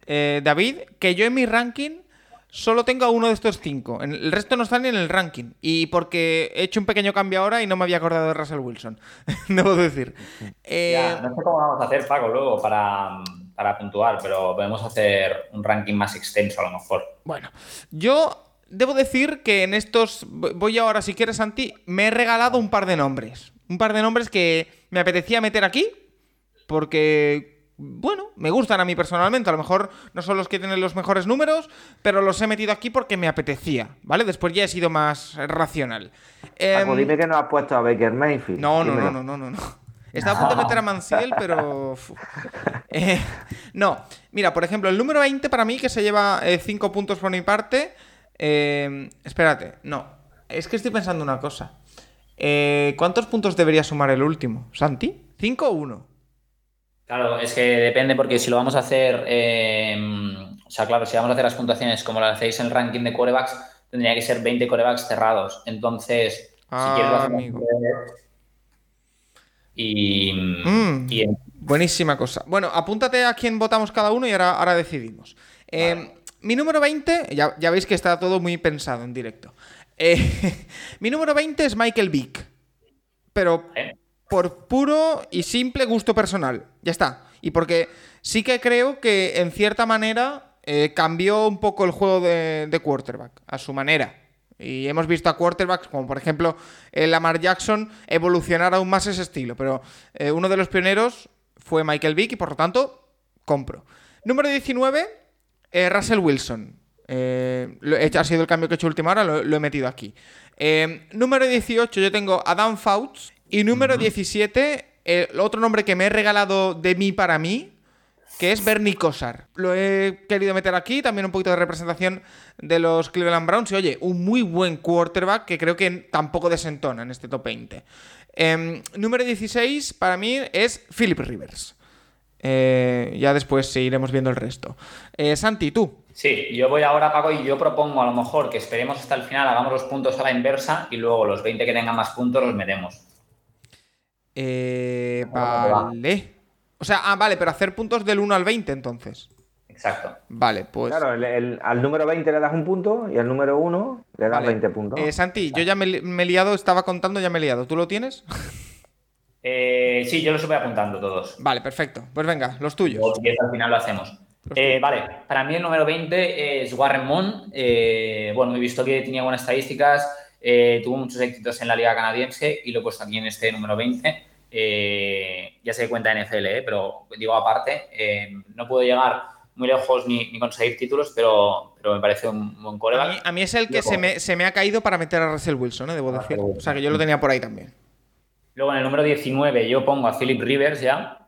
eh, David, que yo en mi ranking solo tengo a uno de estos 5. El resto no están ni en el ranking. Y porque he hecho un pequeño cambio ahora y no me había acordado de Russell Wilson. Debo decir. Eh, Ya, no sé cómo vamos a hacer, Paco, luego para, para puntuar, pero podemos hacer un ranking más extenso a lo mejor. Bueno, yo debo decir que en estos. Voy ahora, si quieres, Santi, me he regalado un par de nombres. Un par de nombres que me apetecía meter aquí. Porque, bueno, me gustan a mí personalmente. A lo mejor no son los que tienen los mejores números, pero los he metido aquí porque me apetecía, ¿vale? Después ya he sido más racional. Paco, Em, dime que no has puesto a Baker Mayfield. no, no, no, no, no, no, no. Estaba a punto de meter a Mansiel, pero. Eh, no, mira, por ejemplo, el número 20 para mí, que se lleva 5 puntos por mi parte. eh, espérate, no. Es que estoy pensando una cosa. Eh, ¿Cuántos puntos debería sumar el último? ¿Santi? ¿5 o 1? Claro, es que depende porque si lo vamos a hacer, eh, o sea, claro, si vamos a hacer las puntuaciones como las hacéis en el ranking de quarterbacks, tendría que ser 20 quarterbacks cerrados. Entonces, Ah, si quieres lo hacemos amigo. y, Mm. y en- Buenísima cosa. Bueno, apúntate a quién votamos cada uno y ahora, ahora decidimos. Eh, Mi número 20, ya, ya veis que está todo muy pensado en directo. Eh, mi número 20 es Michael Vick. Pero ¿eh? Por puro y simple gusto personal. Ya está. Y porque sí que creo que en cierta manera eh, cambió un poco el juego de, quarterback, a su manera. Y hemos visto a quarterbacks como por ejemplo el Lamar Jackson evolucionar aún más ese estilo. Pero eh, uno de los pioneros fue Michael Vick y por lo tanto compro. Número 19, eh, Russell Wilson. Eh, ha sido el cambio que he hecho última hora, lo, he metido aquí. Eh, número 18 yo tengo a Dan Fouts y número 17 el otro nombre que me he regalado de mí para mí, que es Bernie Kosar. Lo he querido meter aquí, también un poquito de representación de los Cleveland Browns. Y oye, un muy buen quarterback que creo que tampoco desentona en este top 20. Em, número 16 para mí es Philip Rivers. Eh, ya después seguiremos viendo el resto. Eh, Santi, tú. Sí, yo voy ahora, Paco, y yo propongo a lo mejor que esperemos hasta el final, hagamos los puntos a la inversa y luego los 20 que tengan más puntos los metemos. Eh, vale. O sea, ah, vale, pero hacer puntos del 1 al 20 entonces. Exacto. Vale, pues. Claro, el- el- al número 20 le das un punto y al número 1 le das Vale. 20 puntos. Eh, Santi, yo ya me, he liado, estaba contando, ya me he liado. ¿Tú lo tienes? Eh, sí, yo los voy apuntando todos. Vale, perfecto. Pues venga, los tuyos. Luego, si quieres, al final lo hacemos. Eh, vale, para mí el número 20 es Warren Moon. Eh, bueno, he visto que tenía buenas estadísticas, eh, tuvo muchos éxitos en la liga canadiense y lo he puesto aquí en este número 20. Eh, ya se da cuenta en NFL, eh, pero digo aparte, eh, no puedo llegar muy lejos ni, ni conseguir títulos, pero, pero me parece un buen A colega. mí, a mí es el que se me, se me ha caído para meter a Russell Wilson, ¿eh? debo Ah, decir. O sea, que yo lo tenía por ahí también. Luego en el número 19 yo pongo a Philip Rivers ya.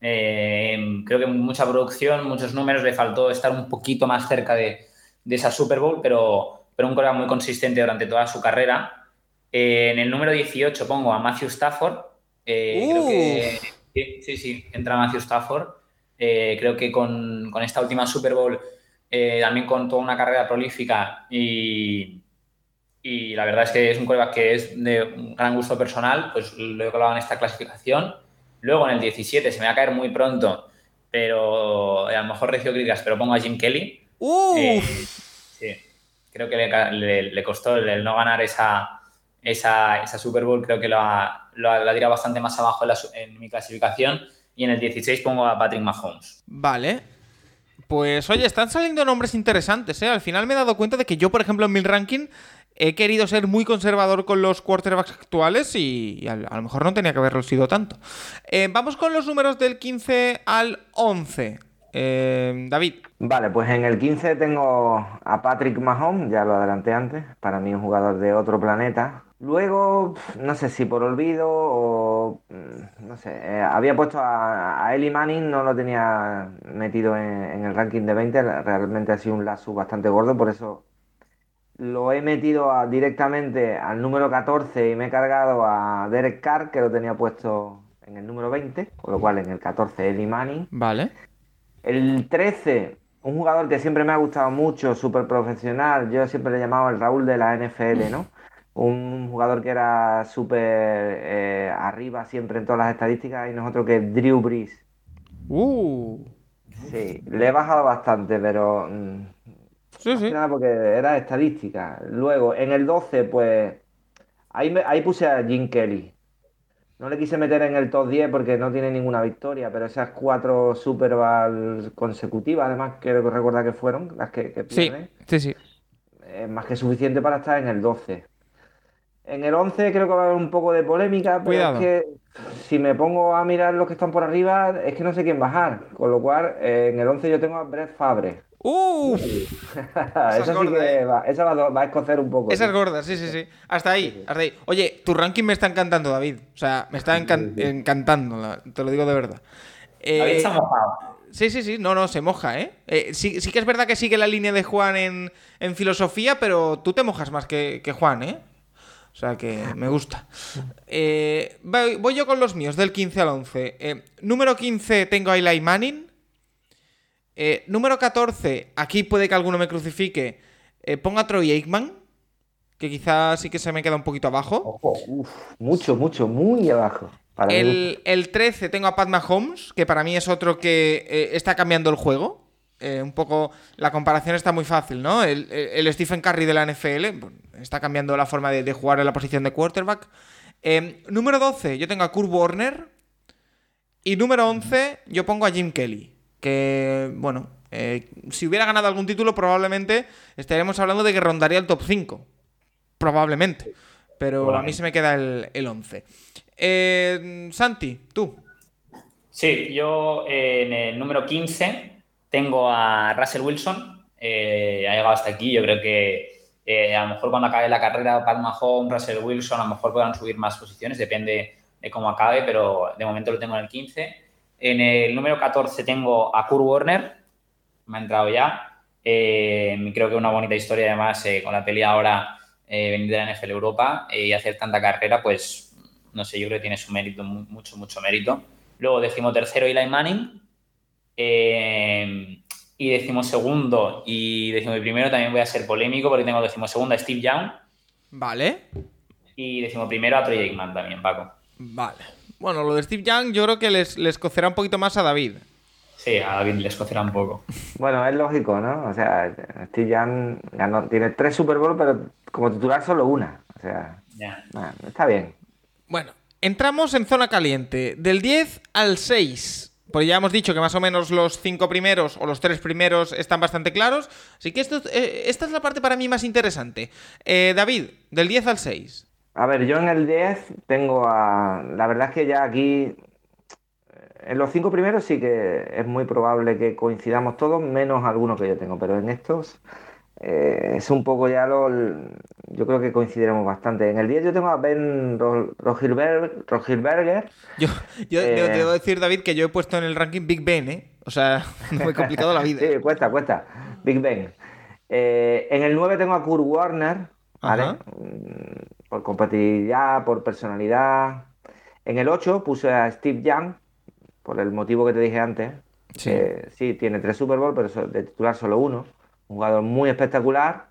Creo que mucha producción, muchos números, le faltó estar un poquito más cerca de, de esa Super Bowl, pero, pero un colega muy consistente durante toda su carrera. En el número 18 pongo a Matthew Stafford. Eh, creo que, sí, sí, sí, entra Matthew Stafford. Eh, creo que con, con esta última Super Bowl, eh, también con toda una carrera prolífica y, y la verdad es que es un quarterback que es de un gran gusto personal, pues lo he colocado en esta clasificación. Luego en el 17 se me va a caer muy pronto, pero a lo mejor recibo críticas, pero pongo a Jim Kelly. Eh, sí, creo que le, ca- le- le costó el, el no ganar esa, esa, esa Super Bowl, creo que la ha tirado bastante más abajo en, la mi clasificación. Y en el 16 pongo a Patrick Mahomes. Vale. Pues oye, están saliendo nombres interesantes, ¿eh? Al final me he dado cuenta de que yo, por ejemplo, en mi ranking he querido ser muy conservador con los quarterbacks actuales y, y a, a lo mejor no tenía que haberlo sido tanto. Eh, vamos con los números del 15 al 11. Eh, David. Vale, pues en el 15 tengo a Patrick Mahomes, ya lo adelanté antes, para mí un jugador de otro planeta. Luego, no sé si por olvido o mm, no sé, eh, había puesto a, a Eli Manning, no lo tenía metido en, en el ranking de 20, realmente ha sido un lazo bastante gordo, por eso lo he metido a- directamente al número 14 y me he cargado a Derek Carr, que lo tenía puesto en el número 20, con lo cual en el 14 Eli Manning. Vale. El 13, un jugador que siempre me ha gustado mucho, súper profesional, yo siempre le llamaba el Raúl de la NFL, ¿no? Un jugador que era súper eh, arriba siempre en todas las estadísticas y nosotros que es Drew Brees. Uh. Sí, le he bajado bastante, pero mm, Sí, sí. nada porque era estadística. Luego, en el 12, pues ahí, me- ahí puse a Jim Kelly. No le quise meter en el top 10 porque no tiene ninguna victoria, pero esas cuatro Super Bowl consecutivas, además, quiero recordar que fueron las que, que Sí, sí, sí. es más que suficiente para estar en el 12. En el 11 creo que va a haber un poco de polémica, pero Cuidado. es que si me pongo a mirar los que están por arriba, es que no sé quién bajar. Con lo cual, eh, en el 11 yo tengo a Brett Favre. Uh. esa sí gorda, que ¿eh? va, esa va, va a escocer un poco. Esa es gorda, sí, sí, sí. Hasta ahí, hasta ahí. Oye, tu ranking me está encantando, David. O sea, me está encan- encantando, te lo digo de verdad. Eh, David se ha mojado. Sí, sí, sí, no, no, se moja, ¿eh? Eh, sí, sí que es verdad que sigue la línea de Juan en, en filosofía, pero tú te mojas más que, que Juan, ¿eh? O sea que me gusta. Eh, voy, voy yo con los míos, del 15 al 11. Eh, número 15 tengo a Eli Manning. Eh, número 14, aquí puede que alguno me crucifique. Ponga a Troy Aikman, que quizás sí que se me queda un poquito abajo. Ojo, uf, mucho, mucho, muy abajo. El, el 13 tengo a Pat Mahomes, que para mí es otro que está cambiando el juego. Eh, un poco, la comparación está muy fácil, ¿no? El, Stephen Curry de la NFL está cambiando la forma de, de jugar en la posición de quarterback. Eh, número 12, yo tengo a Kurt Warner. Y número 11, yo pongo a Jim Kelly. Que, bueno, eh, si hubiera ganado algún título, probablemente estaríamos hablando de que rondaría el top 5. Probablemente. Pero a mí se me queda el, el 11. Eh, Santi, tú. Sí, yo eh, en el número 15 tengo a Russell Wilson. Eh, ha llegado hasta aquí. Yo creo que eh, a lo mejor cuando acabe la carrera Pat Mahomes, Russell Wilson, a lo mejor puedan subir más posiciones. Depende de cómo acabe, pero de momento lo tengo en el 15. En el número 14 tengo a Kurt Warner, me ha entrado ya. Eh, creo que una bonita historia además con la pelea ahora venir de la NFL Europa y hacer tanta carrera, pues no sé, yo creo que tiene su mérito, mucho, mucho mérito. Luego decimotercero Eli Manning. Eh, y decimosegundo y decimoprimero también voy a ser polémico porque tengo decimosegundo a Steve Young. Vale. Y decimoprimero a Troy Aikman también, Paco. Vale. Bueno, lo de Steve Young yo creo que les, les cocerá un poquito más a David. Sí, a David les cocerá un poco. Bueno, es lógico, ¿no? O sea, Steve Young ganó, tiene tres Super Bowl, pero como titular solo una. O sea, Ya. bueno, está bien. Bueno, entramos en zona caliente. Del 10 al 6. Pues ya hemos dicho que más o menos los cinco primeros o los tres primeros están bastante claros. Así que esto, eh, esta es la parte para mí más interesante. Eh, David, del 10 al 6. A ver, yo en el 10 tengo a... La verdad es que ya aquí... eh, En los cinco primeros sí que es muy probable que coincidamos todos, menos algunos que yo tengo, pero en estos eh, es un poco ya lo... Yo creo que coincidiremos bastante. En el 10 yo tengo a Ben Ro- Roethlisberger, Roethlisberger, Yo, yo Eh. debo, debo decir, David, que yo he puesto en el ranking Big Ben, ¿eh? O sea, he complicado la vida. Sí, cuesta, cuesta. Big Ben. Eh, en el 9 tengo a Kurt Warner, ¿vale? Ajá. Mm, Por compatibilidad, por personalidad. En el 8 puse a Steve Young, por el motivo que te dije antes. Sí. sí, tiene tres Super Bowl, pero de titular solo uno. Un jugador muy espectacular.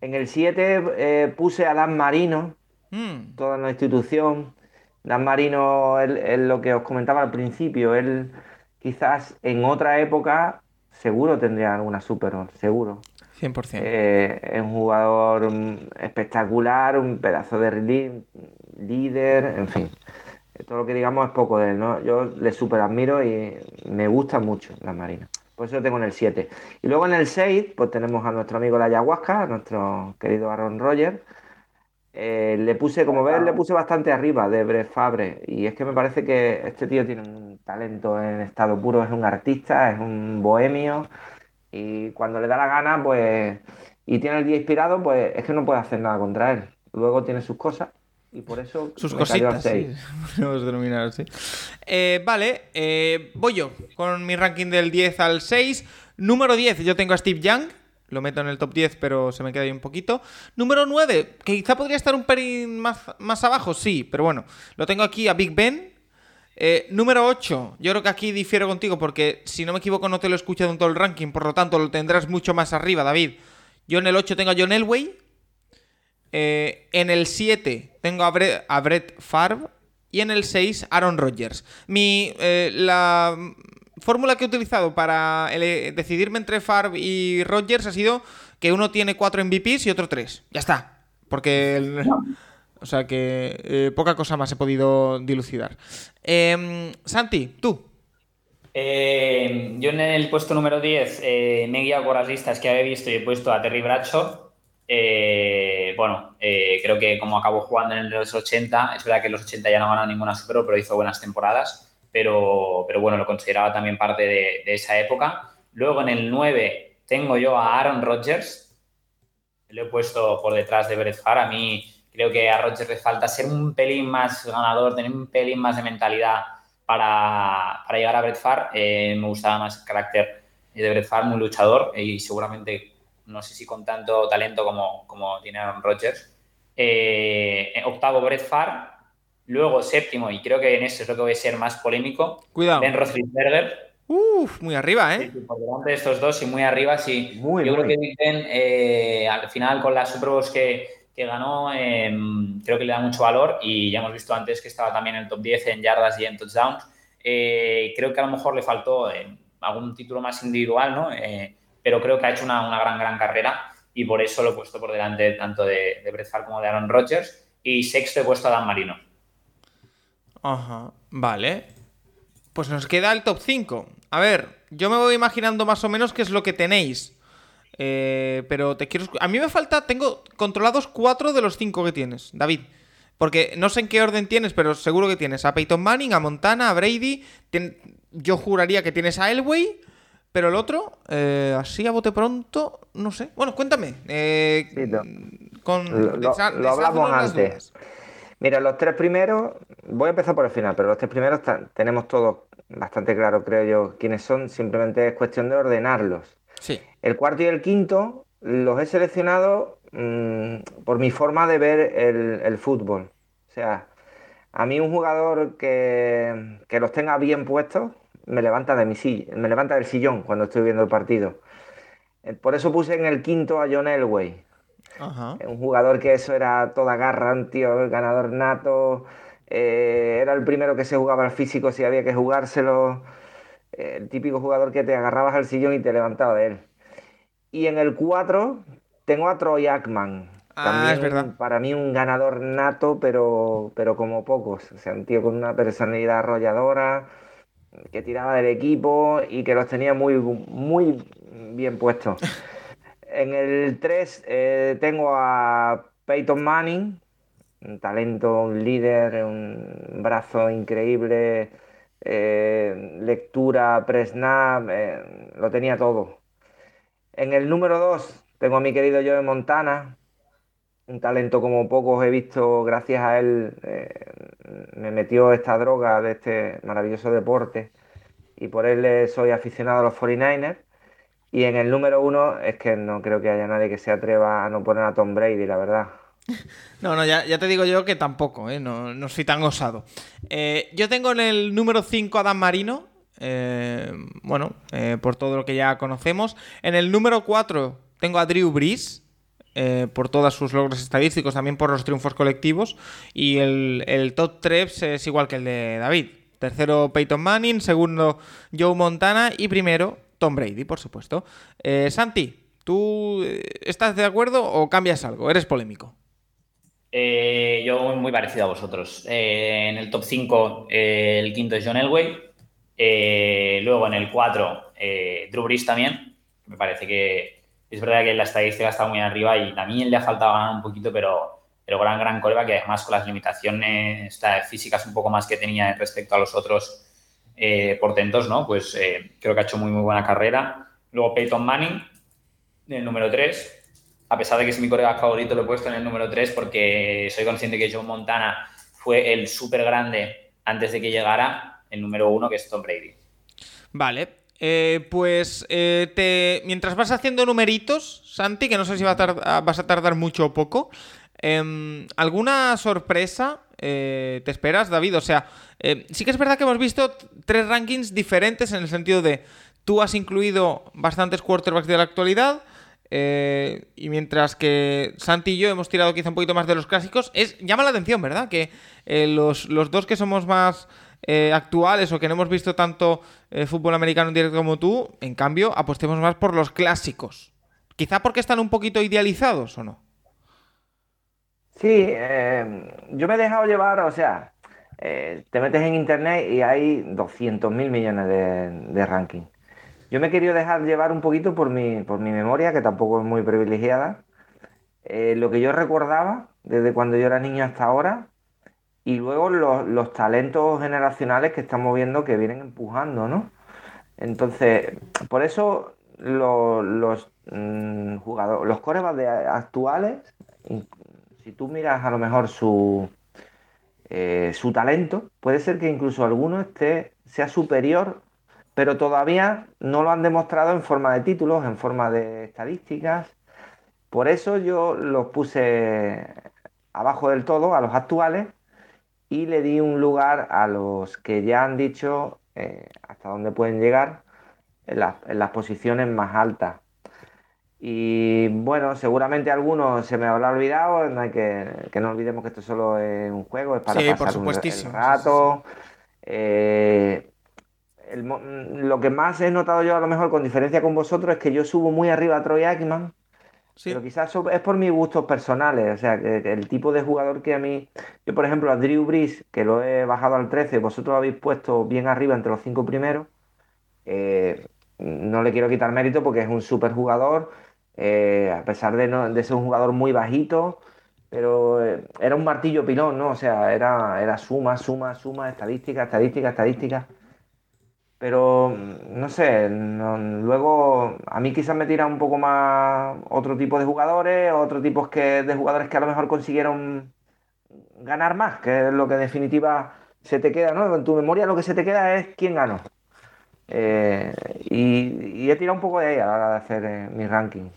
En el 7 eh, puse a Dan Marino, Mm, toda la institución. Dan Marino, él lo que os comentaba al principio, él quizás en otra época seguro tendría alguna Super Bowl, seguro. 100%. Eh, es un jugador mm, espectacular, un pedazo de líder, en fin. Todo lo que digamos es poco de él, ¿no? Yo le super admiro y me gusta mucho Dan Marino. Por eso lo tengo en el 7. Y luego en el 6, pues tenemos a nuestro amigo la ayahuasca, a nuestro querido Aaron Rodgers. Eh, le puse, como ves, le puse bastante arriba de Brett Favre. Y es que me parece que este tío tiene un talento en estado puro, es un artista, es un bohemio. Y cuando le da la gana, pues. Y tiene el día inspirado, pues es que no puede hacer nada contra él. Luego tiene sus cosas. Y por eso. Sus cositas, sí. 6. Podemos denominar así. Eh, vale, eh, voy yo con mi ranking del 10 al 6. Número 10, yo tengo a Steve Young. Lo meto en el top 10, pero se me queda ahí un poquito. Número 9, que quizá podría estar un pelín más, más abajo, sí, pero bueno. Lo tengo aquí a Big Ben. Eh, número 8, yo creo que aquí difiero contigo porque si no me equivoco no te lo he escuchado en todo el ranking, por lo tanto lo tendrás mucho más arriba, David. Yo en el 8 tengo a John Elway. Eh, en el 7 tengo a, Bre- a Brett Favre. Y en el 6, Aaron Rodgers. Mi, eh, la fórmula que he utilizado para decidirme entre Favre y Rodgers ha sido que uno tiene 4 MVPs y otro 3. Ya está. Porque... o sea que eh, poca cosa más he podido dilucidar. Em, Santi, tú. Yo en el puesto número 10 eh, me he guiado por las listas que había visto y he puesto a Terry Bradshaw. Eh, bueno, eh, creo que como acabó jugando en los 80, es verdad que en los 80 ya no ganó ninguna Super pero hizo buenas temporadas. Pero, pero bueno, lo consideraba también parte de, de esa época. Luego en el 9 tengo yo a Aaron Rodgers. Lo he puesto por detrás de Brett Favre. A mí creo que a Rodgers le falta ser un pelín más ganador, tener un pelín más de mentalidad para, para llegar a Brett Favre. Eh, me gustaba más el carácter de Brett Favre, muy luchador y seguramente, no sé si con tanto talento como, como tiene Aaron Rodgers. Eh, octavo, Brett Favre. Luego, séptimo, y creo que en eso es lo que voy a ser más polémico, Cuidado. Ben Roethlisberger. Uf, muy arriba, ¿eh? sí, por delante de estos dos y muy arriba, sí. Muy, Yo muy. creo que eh, al final, con las Super Bowls que, que ganó, eh, creo que le da mucho valor y ya hemos visto antes que estaba también en el top 10 en yardas y en touchdowns. Eh, creo que a lo mejor le faltó algún título más individual, ¿no? Pero creo que ha hecho una, una gran, gran carrera y por eso lo he puesto por delante tanto de, de como de Aaron Rodgers. Y sexto he puesto a Dan Marino. Ajá, vale. Pues nos queda el top 5. A ver, yo me voy imaginando más o menos qué es lo que tenéis. Eh, pero te quiero... A mí me falta... Tengo controlados 4 de los 5 que tienes, David. Porque no sé en qué orden tienes, pero seguro que tienes a Peyton Manning, a Montana, a Brady. Yo juraría que tienes a Elway. Pero el otro, eh, así a bote pronto, no sé. Bueno, cuéntame. eh, Sí, con, Lo, lo- desa- lo hablamos antes. Mira, los tres primeros, voy a empezar por el final, pero los tres primeros tenemos todos bastante claro, creo yo, quiénes son, simplemente es cuestión de ordenarlos. Sí. El cuarto y el quinto los he seleccionado mm, por mi forma de ver el, fútbol. O sea, a mí un jugador que, que, los tenga bien puestos me levanta de mi silla, me levanta del sillón cuando estoy viendo el partido. Eh, por eso puse en el quinto a John Elway. Un jugador que eso era toda garra, un tío, el ganador nato. Eh, era el primero que se jugaba al físico si había que jugárselo. Eh, el típico jugador que te agarrabas al sillón y te levantaba de él. Y en el 4 tengo a Troy Ackman. Ah, También es verdad. para mí un ganador nato, pero, pero como pocos. O sea, un tío con una personalidad arrolladora, que tiraba del equipo y que los tenía muy, muy bien puestos. En el 3 eh, tengo a Peyton Manning, un talento, un líder, un brazo increíble, eh, lectura, pre-snap, eh, lo tenía todo. En el número 2 tengo a mi querido Joe Montana, un talento como pocos he visto, gracias a él me metió esta droga de este maravilloso deporte y por él soy aficionado a los 49ers. Y en el número uno es que no creo que haya nadie que se atreva a no poner a Tom Brady, la verdad. No, no, ya, te digo yo que tampoco, ¿eh? no, soy tan osado. Eh, yo tengo en el número 5 a Dan Marino, eh, bueno, por todo lo que ya conocemos. En el número 4 tengo a Drew Brees, por todos sus logros estadísticos, también por los triunfos colectivos. Y el, el top 3 es igual que el de David. Tercero Peyton Manning, segundo Joe Montana y primero Tom Brady, por supuesto. Eh, Santi, ¿tú eh, estás de acuerdo o cambias algo? Eres polémico. Eh, yo muy parecido a vosotros. en el top 5, el quinto es John Elway. luego en el 4, Drew Brees también. Me parece que es verdad que la estadística está muy arriba y también le ha faltado ganar un poquito, pero, pero gran, gran coreback que además con las limitaciones físicas un poco más que tenía respecto a los otros eh, portentos, ¿no? Pues eh, creo que ha hecho muy, muy buena carrera. Luego Peyton Manning, el número 3. A pesar de que es mi colega favorito, lo he puesto en el número 3 porque soy consciente que John Montana fue el súper grande antes de que llegara el número 1, que es Tom Brady. Vale, eh, pues te... mientras vas haciendo numeritos, Santi, que no sé si vas a tardar mucho o poco, em, ¿alguna sorpresa te esperas, David? O sea, eh, sí que es verdad que hemos visto tres rankings diferentes en el sentido de tú has incluido bastantes quarterbacks de la actualidad. Eh, y mientras que Santi y yo hemos tirado quizá un poquito más de los clásicos, es llama la atención, ¿verdad? Que eh, los, dos que somos más actuales o que no hemos visto tanto fútbol americano en directo como tú, en cambio, apostemos más por los clásicos. Quizá porque están un poquito idealizados o no. Sí, yo me he dejado llevar, o sea, eh, te metes en internet y hay 200 mil millones de, ranking. Yo me he querido dejar llevar un poquito por mi, por mi memoria, que tampoco es muy privilegiada, eh, lo que yo recordaba desde cuando yo era niño hasta ahora, y luego los, talentos generacionales que estamos viendo que vienen empujando, ¿no? Entonces, por eso los, mm, jugadores, los corebas actuales, si tú miras a lo mejor su, eh, su talento, puede ser que incluso alguno esté, sea superior, pero todavía no lo han demostrado en forma de títulos, en forma de estadísticas. Por eso yo los puse abajo del todo, a los actuales, y le di un lugar a los que ya han dicho eh, hasta dónde pueden llegar en las posiciones más altas. Y bueno, seguramente algunos se me habrá olvidado, no hay que, que no olvidemos que esto solo es un juego, es para pasar un, rato. Eh, lo que más he notado yo a lo mejor con diferencia con vosotros es que yo subo muy arriba a Troy Aikman, pero quizás es por mis gustos personales, o sea, el tipo de jugador que a mí, yo por ejemplo a Drew Brees, que lo he bajado al 13, vosotros lo habéis puesto bien arriba entre los cinco primeros, eh, no le quiero quitar mérito porque es un super jugador, eh, a pesar de, no, de, ser un jugador muy bajito, pero eh, era un martillo pilón, ¿no? O sea, era, era suma, suma, suma, estadística, estadística, estadística. Pero, mm, no sé, luego a mí quizás me tira un poco más otro tipo de jugadores, otro tipo que, de jugadores que a lo mejor consiguieron ganar más, que es lo que en definitiva se te queda, ¿no? En tu memoria lo que se te queda es quién ganó. Eh, y, he tirado un poco de ahí a la hora de hacer eh, mi ranking.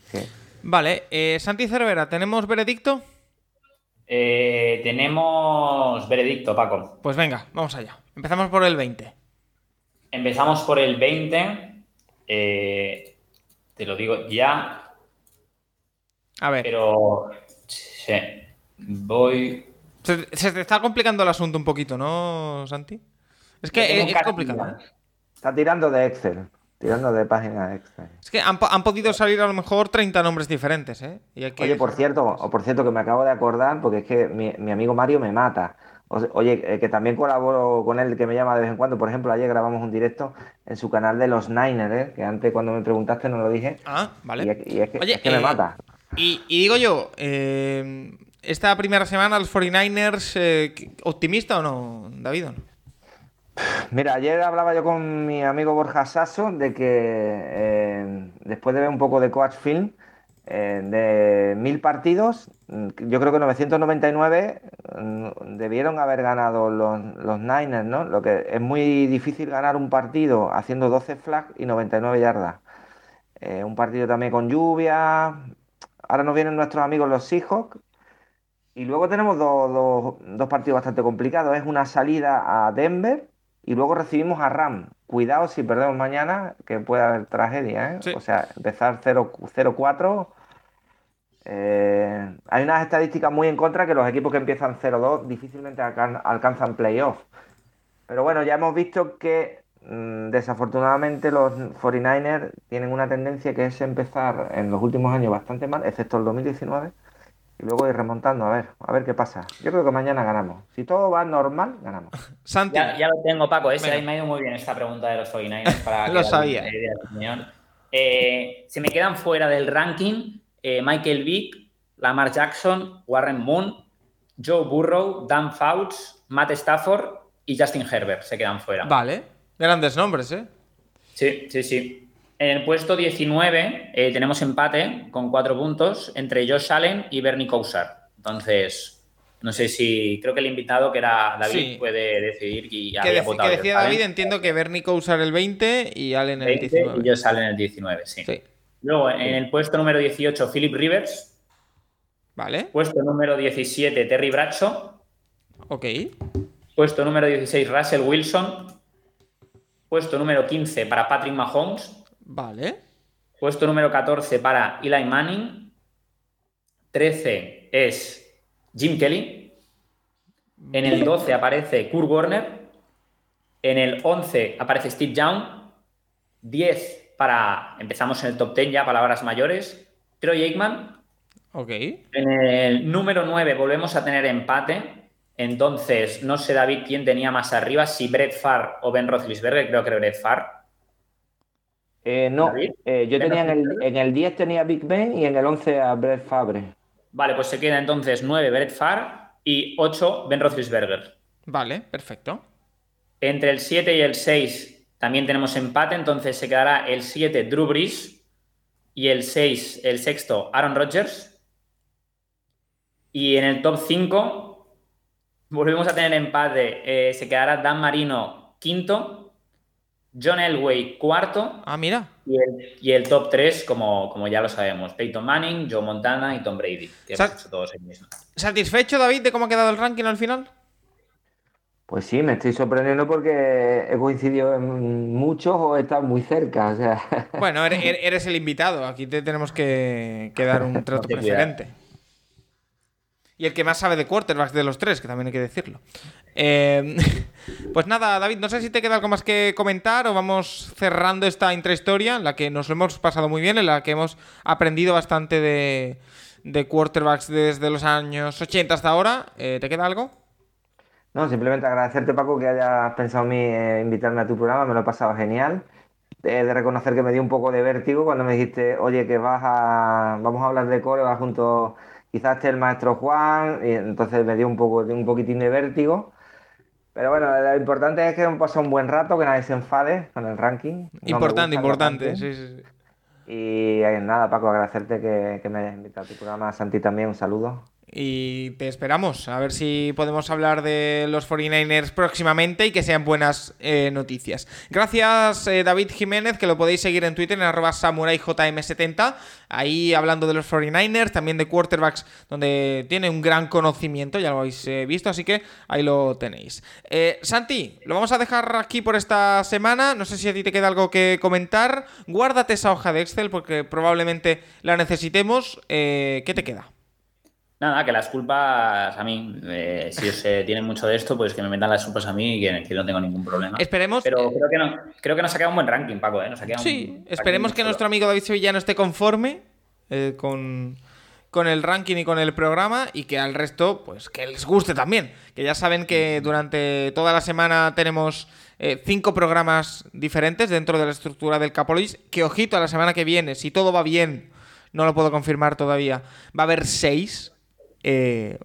Vale, eh, Santi Cervera, ¿tenemos veredicto? tenemos veredicto, Paco. Pues venga, vamos allá. Empezamos por el 20. Empezamos por el 20. te lo digo ya. A ver. Pero. Sí, voy. Se, te está complicando el asunto un poquito, ¿no, Santi? Es que es, complicado. Está tirando de Excel. Tirando de página de Excel. Es que han, podido salir a lo mejor 30 nombres diferentes, ¿eh? Oye, por cierto, o por cierto, que me acabo de acordar, porque es que mi, amigo Mario me mata. Oye, eh, que también colaboro con él, que me llama de vez en cuando. Por ejemplo, ayer grabamos un directo en su canal de los Niners, ¿eh? que antes cuando me preguntaste no lo dije. Ah, vale. Y es, que, me eh, mata. Y, digo yo, eh, esta primera semana los 49ers, eh, ¿optimista o no, David? Mira, ayer hablaba yo con mi amigo Borja Sasso de que después de ver un poco de coach film, eh, de mil partidos, yo creo que 999 mm, debieron haber ganado los, los, Niners, ¿no? Lo que es muy difícil ganar un partido haciendo 12 flags y 99 yardas. un partido también con lluvia. Ahora nos vienen nuestros amigos los Seahawks, y luego tenemos dos, partidos bastante complicados. Es una salida a Denver y luego recibimos a Ram. Cuidado si perdemos mañana, que puede haber tragedia. ¿eh? O sea, empezar 0-4. Eh, hay unas estadísticas muy en contra que los equipos que empiezan 0-2 difícilmente alcanzan playoff. Pero bueno, ya hemos visto que mm, desafortunadamente los 49ers tienen una tendencia que es empezar en los últimos años bastante mal, excepto el 2019 y luego ir remontando, a ver, a ver qué pasa. Yo creo que mañana ganamos. Si todo va normal, ganamos. Santi. Ya, lo tengo, Paco. Ese ahí me ha ido muy bien esta pregunta de los 49 para Lo sabía. Eh, se me quedan fuera del ranking eh, Michael Vick, Lamar Jackson, Warren Moon, Joe Burrow, Dan Fouts, Matt Stafford y Justin Herbert. Se quedan fuera. Vale. Grandes nombres, ¿eh? Sí, sí, sí. En el puesto 19 eh, tenemos empate con cuatro puntos entre Josh Allen y Bernie Kosar. Entonces, no sé si creo que el invitado que era David puede decidir y que, decía David, entiendo que Bernie Kosar el 20 y Allen el 19. Y Josh Allen el 19, sí. Luego, en el puesto número 18, Philip Rivers. Vale. Puesto número 17, Terry Bradshaw. Ok. Puesto número 16, Russell Wilson. Puesto número 15 para Patrick Mahomes. Vale. Puesto número 14 para Eli Manning. 13 es Jim Kelly. En el 12 aparece Kurt Warner. En el 11 aparece Steve Young. 10 para. Empezamos en el top 10 ya, palabras mayores. Troy Aikman. Ok. En el número 9 volvemos a tener empate. Entonces, no sé, David, quién tenía más arriba, si Brett Farr o Ben Roethlisberger. Creo que Brett Farr. Eh, no, eh, yo tenía en el, en el 10 tenía Big Ben y en el 11 a Brett Favre. Vale, pues se queda entonces 9 Brett Favre y 8 Ben Roethlisberger. Vale, perfecto. Entre el 7 y el 6 también tenemos empate, entonces se quedará el 7 Drew Brees y el 6, el sexto Aaron Rodgers. Y en el top 5 volvemos a tener empate, eh, se quedará Dan Marino quinto John Elway cuarto. Ah, mira. Y el, top 3, como, como, ya lo sabemos, Peyton Manning, Joe Montana y Tom Brady. ¿Satisfecho, David, de cómo ha quedado el ranking al final? Pues sí, me estoy sorprendiendo porque he coincidido en muchos o he estado muy cerca. Bueno, eres, el invitado. Aquí te tenemos que, dar un trato preferente. Y el que más sabe de quarterbacks de los tres, que también hay que decirlo. Eh, pues nada, David, no sé si te queda algo más que comentar o vamos cerrando esta intrahistoria en la que nos lo hemos pasado muy bien, en la que hemos aprendido bastante de, quarterbacks desde los años 80 hasta ahora. Eh, ¿Te queda algo? No, simplemente agradecerte, Paco, que hayas pensado en mí eh, invitarme a tu programa, me lo he pasado genial. He de reconocer que me dio un poco de vértigo cuando me dijiste, oye, que vas a, vamos a hablar de core, vas junto quizás esté el maestro Juan, y entonces me dio un, poco, un poquitín de vértigo. Pero bueno, lo importante es que hemos pasado un buen rato, que nadie se enfade con el ranking. importante, importante, sí, sí, Y nada, Paco, agradecerte que, me hayas invitado a tu programa. Santi también, un saludo. Y te esperamos. A ver si podemos hablar de los 49ers próximamente y que sean buenas eh, noticias. Gracias, eh, David Jiménez, que lo podéis seguir en Twitter en arroba samuraijm70. Ahí hablando de los 49ers, también de quarterbacks, donde tiene un gran conocimiento, ya lo habéis eh, visto, así que ahí lo tenéis. Santi, lo vamos a dejar aquí por esta semana. No sé si a ti te queda algo que comentar. Guárdate esa hoja de Excel porque probablemente la necesitemos. ¿Qué te queda? Nada, que las culpas a mí, eh, si se tienen mucho de esto, pues que me metan las culpas a mí y que, no tengo ningún problema. Esperemos. Pero creo que, no, creo que nos ha quedado un buen ranking, Paco. ¿eh? sí, esperemos que nuestro amigo David Sevillano esté conforme eh, con, con el ranking y con el programa y que al resto, pues que les guste también. Que ya saben que durante toda la semana tenemos eh, cinco programas diferentes dentro de la estructura del Capolis. Que ojito a la semana que viene, si todo va bien, no lo puedo confirmar todavía, va a haber seis eh,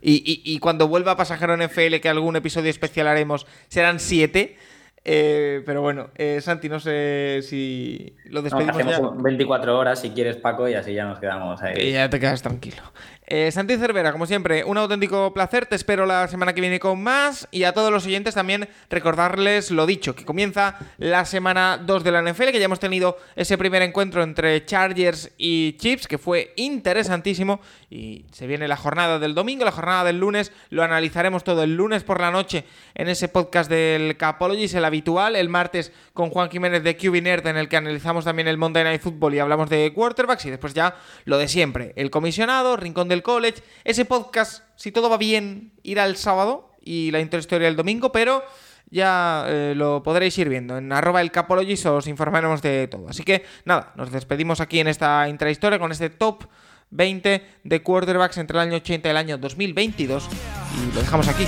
y, cuando vuelva Pasajero NFL, que algún episodio especial haremos, serán siete. Eh, pero bueno, eh, Santi, no sé si lo despedimos. hacemos 24 horas si quieres, Paco, y así ya nos quedamos ahí. Y ya te quedas tranquilo. Eh, Santi Cervera, como siempre, un auténtico placer. Te espero la semana que viene con más. Y a todos los oyentes también recordarles lo dicho, que comienza la semana 2 de la NFL, que ya hemos tenido ese primer encuentro entre Chargers y Chips, que fue interesantísimo. Y se viene la jornada del domingo, la jornada del lunes. Lo analizaremos todo el lunes por la noche en ese podcast del Capologist, el habitual. El martes con Juan Jiménez de QB en el que analizamos también el Monday Night Football y hablamos de quarterbacks. Y después ya lo de siempre, el comisionado, Rincón del college. Ese podcast, si todo va bien, irá el sábado y la intrahistoria el domingo, pero ya eh, lo podréis ir viendo. En arroba el Capologist os informaremos de todo. Así que nada, nos despedimos aquí en esta intrahistoria con este top 20 de quarterbacks entre el año 80 y el año 2022. Y lo dejamos aquí.